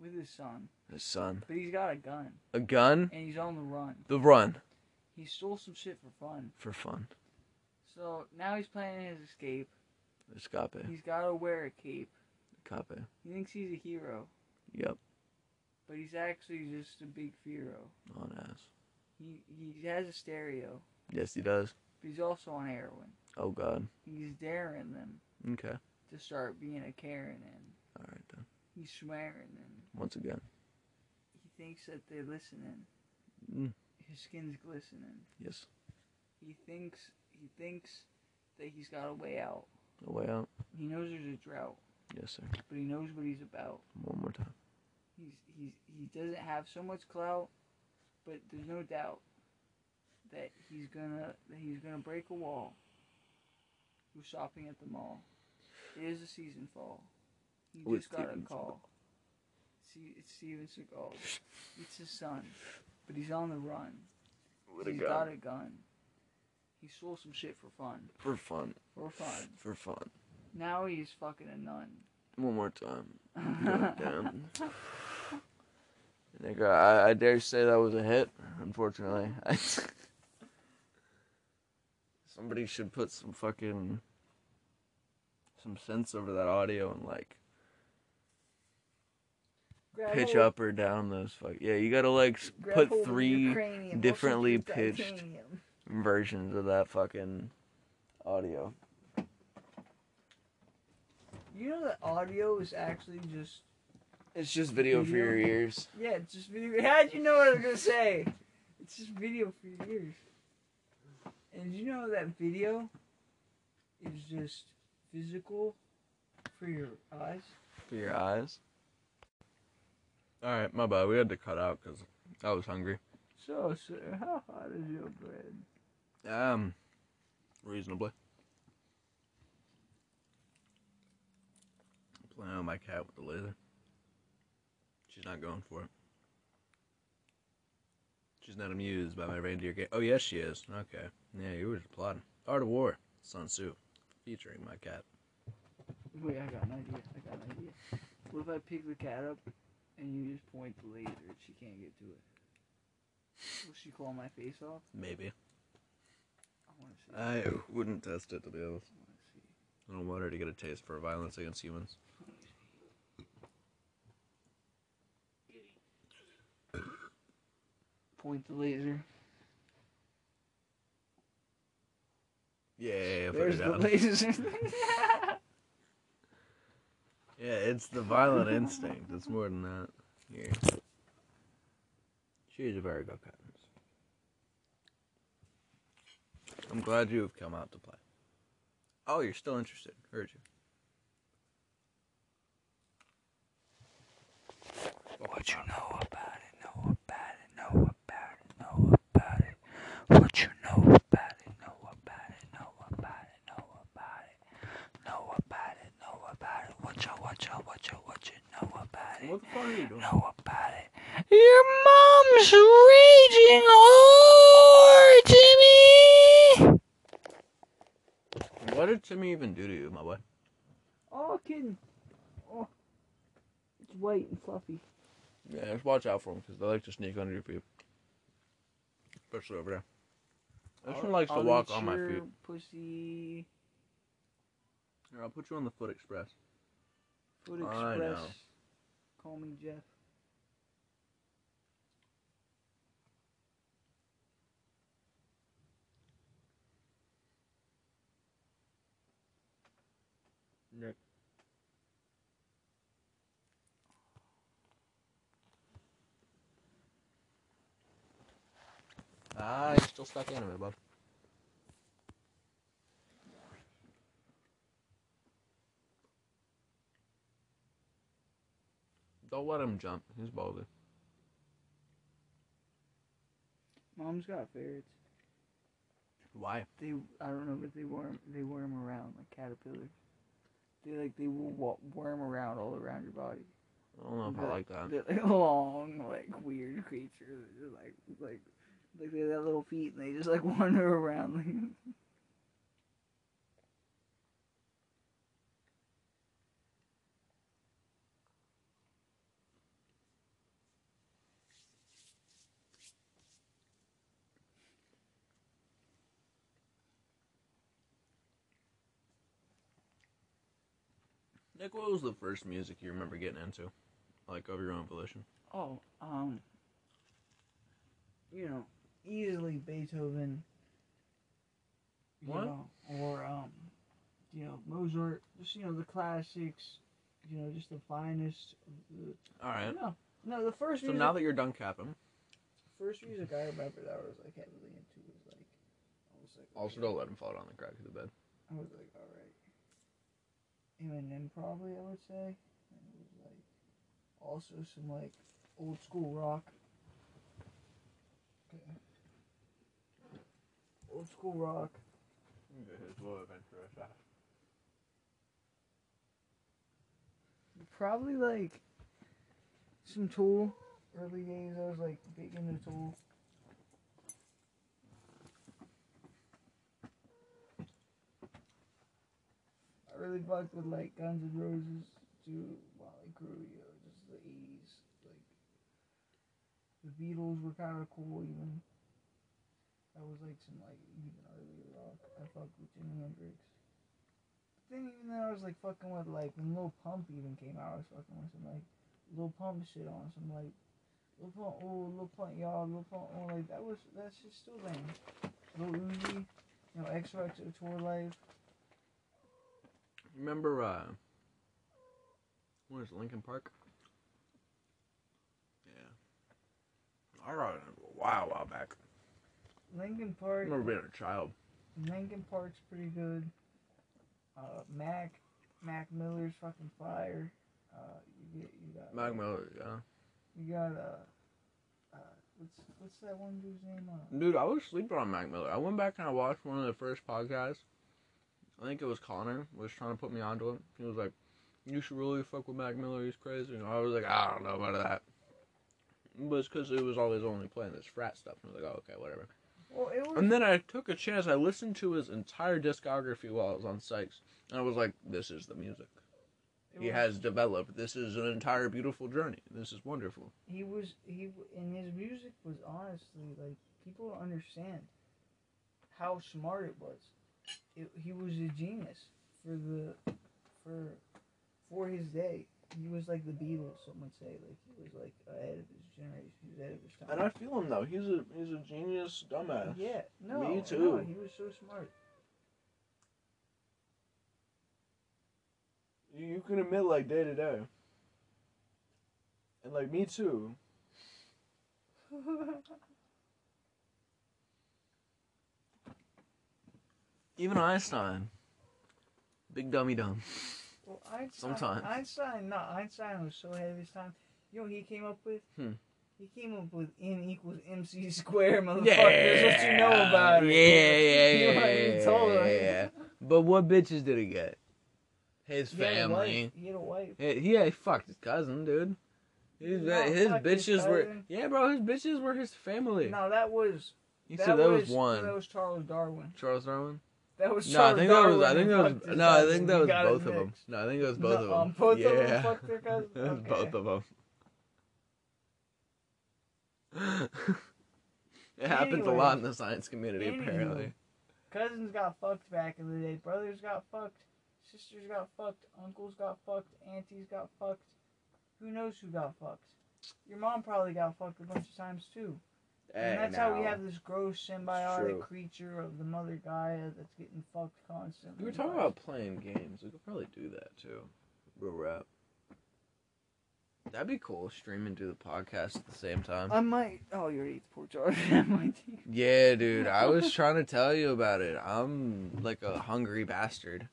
[SPEAKER 2] with his son,
[SPEAKER 1] His son.
[SPEAKER 2] but he's got a gun
[SPEAKER 1] A gun.
[SPEAKER 2] and he's on the run.
[SPEAKER 1] The run
[SPEAKER 2] He stole some shit for fun.
[SPEAKER 1] for fun.
[SPEAKER 2] So now he's planning his escape.
[SPEAKER 1] Escape.
[SPEAKER 2] He's got to wear a cape.
[SPEAKER 1] Escape.
[SPEAKER 2] He thinks he's a hero,
[SPEAKER 1] Yep.
[SPEAKER 2] but he's actually just a big hero.
[SPEAKER 1] On ass.
[SPEAKER 2] He he has a stereo,
[SPEAKER 1] Yes, he does.
[SPEAKER 2] but he's also on heroin.
[SPEAKER 1] Oh God.
[SPEAKER 2] He's daring them
[SPEAKER 1] Okay.
[SPEAKER 2] to start being a Karen and
[SPEAKER 1] All right then.
[SPEAKER 2] he's swearing and
[SPEAKER 1] Once again.
[SPEAKER 2] he thinks that they're listening.
[SPEAKER 1] Mm.
[SPEAKER 2] His skin's glistening.
[SPEAKER 1] Yes.
[SPEAKER 2] He thinks he thinks that he's got a way out.
[SPEAKER 1] A way out.
[SPEAKER 2] He knows there's a drought,
[SPEAKER 1] Yes, sir.
[SPEAKER 2] but he knows what he's about.
[SPEAKER 1] One more time.
[SPEAKER 2] He's he's he doesn't have so much clout, but there's no doubt that he's gonna that he's gonna break a wall. Who's shopping at the mall? It is a season fall. He just got a
[SPEAKER 1] Steven
[SPEAKER 2] call. See, it's Steven Seagal. (laughs) It's his son, but he's on the run.
[SPEAKER 1] With a
[SPEAKER 2] He's
[SPEAKER 1] gun.
[SPEAKER 2] got a gun. He stole some shit for fun.
[SPEAKER 1] For fun.
[SPEAKER 2] For fun.
[SPEAKER 1] For fun.
[SPEAKER 2] Now he's fucking a nun.
[SPEAKER 1] One more time. (laughs) Damn. Nigga, I, I dare say that was a hit. Unfortunately, (laughs) somebody should put some fucking some sense over that audio and like
[SPEAKER 2] Grab
[SPEAKER 1] pitch up or down those fuck. Yeah, you gotta like
[SPEAKER 2] grab
[SPEAKER 1] put
[SPEAKER 2] hold of your
[SPEAKER 1] three differently pitched
[SPEAKER 2] titanium.
[SPEAKER 1] versions of that fucking audio.
[SPEAKER 2] You know that audio is actually just
[SPEAKER 1] It's just video for your ears.
[SPEAKER 2] yeah, it's just video. How'd you know what I was gonna say? It's just video for your ears. And you know that video is just physical for your eyes?
[SPEAKER 1] For your eyes. All right, my bad. We had to cut out because I was hungry.
[SPEAKER 2] So, sir, how hot is your bread?
[SPEAKER 1] Um, reasonably. Playing with my cat with the laser. She's not going for it. She's not amused by my reindeer game. Oh, yes, she is. Okay. Yeah, you were just plotting. Art of War, Sun Tzu, featuring my cat.
[SPEAKER 2] Wait, I got an idea. I got an idea. What if I pick the cat up and you just point the laser and she can't get to it? Will she claw my face off?
[SPEAKER 1] Maybe.
[SPEAKER 2] I want to see.
[SPEAKER 1] I wouldn't test it, to be honest.
[SPEAKER 2] I see.
[SPEAKER 1] I don't want her to get a taste for violence against humans.
[SPEAKER 2] Point the laser.
[SPEAKER 1] Yeah, put
[SPEAKER 2] There's
[SPEAKER 1] it
[SPEAKER 2] the
[SPEAKER 1] down.
[SPEAKER 2] laser. (laughs)
[SPEAKER 1] Yeah, it's the violent instinct. It's more than that. Here. She's a very good cat. I'm glad you have come out to play. Oh, you're still interested. Heard you.
[SPEAKER 2] What you know about it, know about it, know about it, know about it. What you know about know about it, know about it, know about it. Know about it, know about it. What you, what you, what you, what you know about it.
[SPEAKER 1] What the fuck are you doing?
[SPEAKER 2] Know about it. Your mom's raging hard, Timmy!
[SPEAKER 1] What did Timmy even do to you, my boy?
[SPEAKER 2] Oh, kidding. Oh. It's white and fluffy.
[SPEAKER 1] Yeah, just watch out for him because they like to sneak under your feet. Especially over there. This one likes to
[SPEAKER 2] I'll
[SPEAKER 1] walk on my feet.
[SPEAKER 2] Pussy.
[SPEAKER 1] Here, I'll put you on the Foot Express. Food
[SPEAKER 2] Express. Call me Jeff.
[SPEAKER 1] Nick. Ah, you're still stuck in it, bud. Don't let him jump. He's baldy.
[SPEAKER 2] Mom's got ferrets.
[SPEAKER 1] Why?
[SPEAKER 2] They I don't know, but they worm they worm around like caterpillars. They like they will worm around all around your body.
[SPEAKER 1] I don't know if I
[SPEAKER 2] They're-
[SPEAKER 1] like that.
[SPEAKER 2] They're like (laughs) long, like weird creatures. They're like like like they got little feet and they just like (laughs) wander around. Like,
[SPEAKER 1] Nick, what was the first music you remember getting into? Like, of your own volition?
[SPEAKER 2] oh, um, you know, easily Beethoven. You
[SPEAKER 1] What?
[SPEAKER 2] know, or um, you know Mozart. Just you know the classics. You know, just the finest.
[SPEAKER 1] Alright.
[SPEAKER 2] No, no, the first
[SPEAKER 1] So
[SPEAKER 2] music.
[SPEAKER 1] now that you're done capping,
[SPEAKER 2] first music I remember that I was like heavily into was like I was like
[SPEAKER 1] also don't let him fall down the crack of the bed.
[SPEAKER 2] I was like all right. Eminem probably I would say. And it was like also some like old school rock. Okay. Old school rock. Probably like some Tool. Early days I was like big into Tool. I really fucked with like Guns N' Roses to Mötley Crüe, you know, just the eighties. Like the Beatles were kinda cool even. That was like some like even earlier rock. I fucked with Jimi Hendrix. But then even then I was like fucking with like when Lil Pump even came out, I was fucking with some like Lil Pump shit on some like Lil Pump oh Lil Pump y'all Lil Pump oh like that was that shit still lame. Lil Uzi, you know, XOXO Tour Life.
[SPEAKER 1] Remember, uh, what is it, Linkin Park? Yeah. I got it a while, while back.
[SPEAKER 2] Linkin
[SPEAKER 1] I
[SPEAKER 2] Park.
[SPEAKER 1] remember being a child.
[SPEAKER 2] Linkin Park's pretty good. Uh, Mac, Mac Miller's fucking fire. Uh, you get you got
[SPEAKER 1] Mac Miller, yeah.
[SPEAKER 2] You got uh, uh, what's what's that one dude's name? Uh,
[SPEAKER 1] Dude, I was sleeping on Mac Miller. I went back and I watched one of the first podcasts. I think it was Connor was trying to put me onto it. He was like, "You should really fuck with Mac Miller. He's crazy." And I was like, "I don't know about that." But it's because it was always only playing this frat stuff. And I was like, "Oh, okay, whatever."
[SPEAKER 2] well, it was.
[SPEAKER 1] And then I took a chance. I listened to his entire discography while I was on Sykes, and I was like, "This is the music he has developed. This is an entire beautiful journey. This is wonderful."
[SPEAKER 2] He was he and his music was honestly like people don't understand how smart it was. It, he was a genius for the for for his day. He was like the Beatles. Some would say like he was like ahead of his generation. He was ahead of his time.
[SPEAKER 1] And I feel him though. He's a he's a genius dumbass.
[SPEAKER 2] Yeah, no,
[SPEAKER 1] Me
[SPEAKER 2] no,
[SPEAKER 1] too.
[SPEAKER 2] he was so smart.
[SPEAKER 1] You, you can admit like day to day. And like me too. (laughs) Even Einstein. Big dummy dumb.
[SPEAKER 2] well, Einstein,
[SPEAKER 1] Sometimes.
[SPEAKER 2] Einstein, no, Einstein was so ahead of his time. You know what he came up with?
[SPEAKER 1] Hmm.
[SPEAKER 2] He came up with N equals MC squared, motherfucker. That's what you know about it.
[SPEAKER 1] Yeah, yeah, (laughs)
[SPEAKER 2] You
[SPEAKER 1] yeah,
[SPEAKER 2] know what
[SPEAKER 1] yeah,
[SPEAKER 2] told
[SPEAKER 1] yeah, yeah. But what bitches did he get? His
[SPEAKER 2] He
[SPEAKER 1] family.
[SPEAKER 2] He had a wife.
[SPEAKER 1] Yeah, he, he fucked his cousin, dude. His,
[SPEAKER 2] No,
[SPEAKER 1] his
[SPEAKER 2] fuck his
[SPEAKER 1] bitches were yeah, bro. His bitches were his family.
[SPEAKER 2] No, that was
[SPEAKER 1] you
[SPEAKER 2] that,
[SPEAKER 1] said that
[SPEAKER 2] was,
[SPEAKER 1] was, one.
[SPEAKER 2] That was Charles Darwin.
[SPEAKER 1] Charles Darwin.
[SPEAKER 2] That was
[SPEAKER 1] No, I think that was. I think that was. No, I think that was both of them. No, I think it was both of them.
[SPEAKER 2] both
[SPEAKER 1] yeah.
[SPEAKER 2] of them fucked their cousin. (laughs)
[SPEAKER 1] it was
[SPEAKER 2] Okay.
[SPEAKER 1] both of them. (laughs) it happens a lot in the science community,
[SPEAKER 2] Anywho.
[SPEAKER 1] apparently.
[SPEAKER 2] Cousins got fucked back in the day. Brothers got fucked. Sisters got fucked. Uncles got fucked. Aunties got fucked. Who knows who got fucked? Your mom probably got fucked a bunch of times too. And that's how we have this gross symbiotic creature of the mother Gaia that's getting fucked constantly.
[SPEAKER 1] We were talking about playing games. We could probably do that too. Real rap. That'd be cool. Streaming to the podcast at the same time.
[SPEAKER 2] I might. Oh, you already the pork. (laughs) I might.
[SPEAKER 1] yeah, dude. I was trying to tell you about it. I'm like a hungry bastard.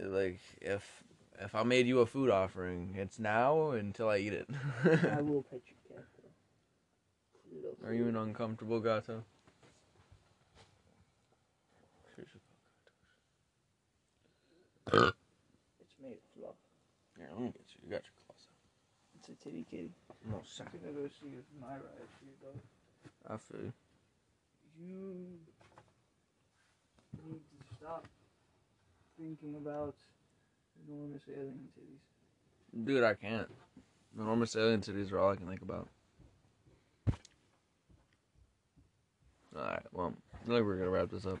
[SPEAKER 1] Like if if I made you a food offering, it's now until I eat it.
[SPEAKER 2] I will cat. Though.
[SPEAKER 1] Are you an uncomfortable gato?
[SPEAKER 2] It's made of fluff.
[SPEAKER 1] Yeah, let me get you. You got your claws out.
[SPEAKER 2] It's a titty kitty.
[SPEAKER 1] No
[SPEAKER 2] I'm
[SPEAKER 1] second.
[SPEAKER 2] gonna go see if Myra is here though.
[SPEAKER 1] I feel you.
[SPEAKER 2] You need to stop thinking about enormous alien titties.
[SPEAKER 1] Dude, I can't. Enormous alien titties are all I can think about. Alright, well, I think we're gonna wrap this up.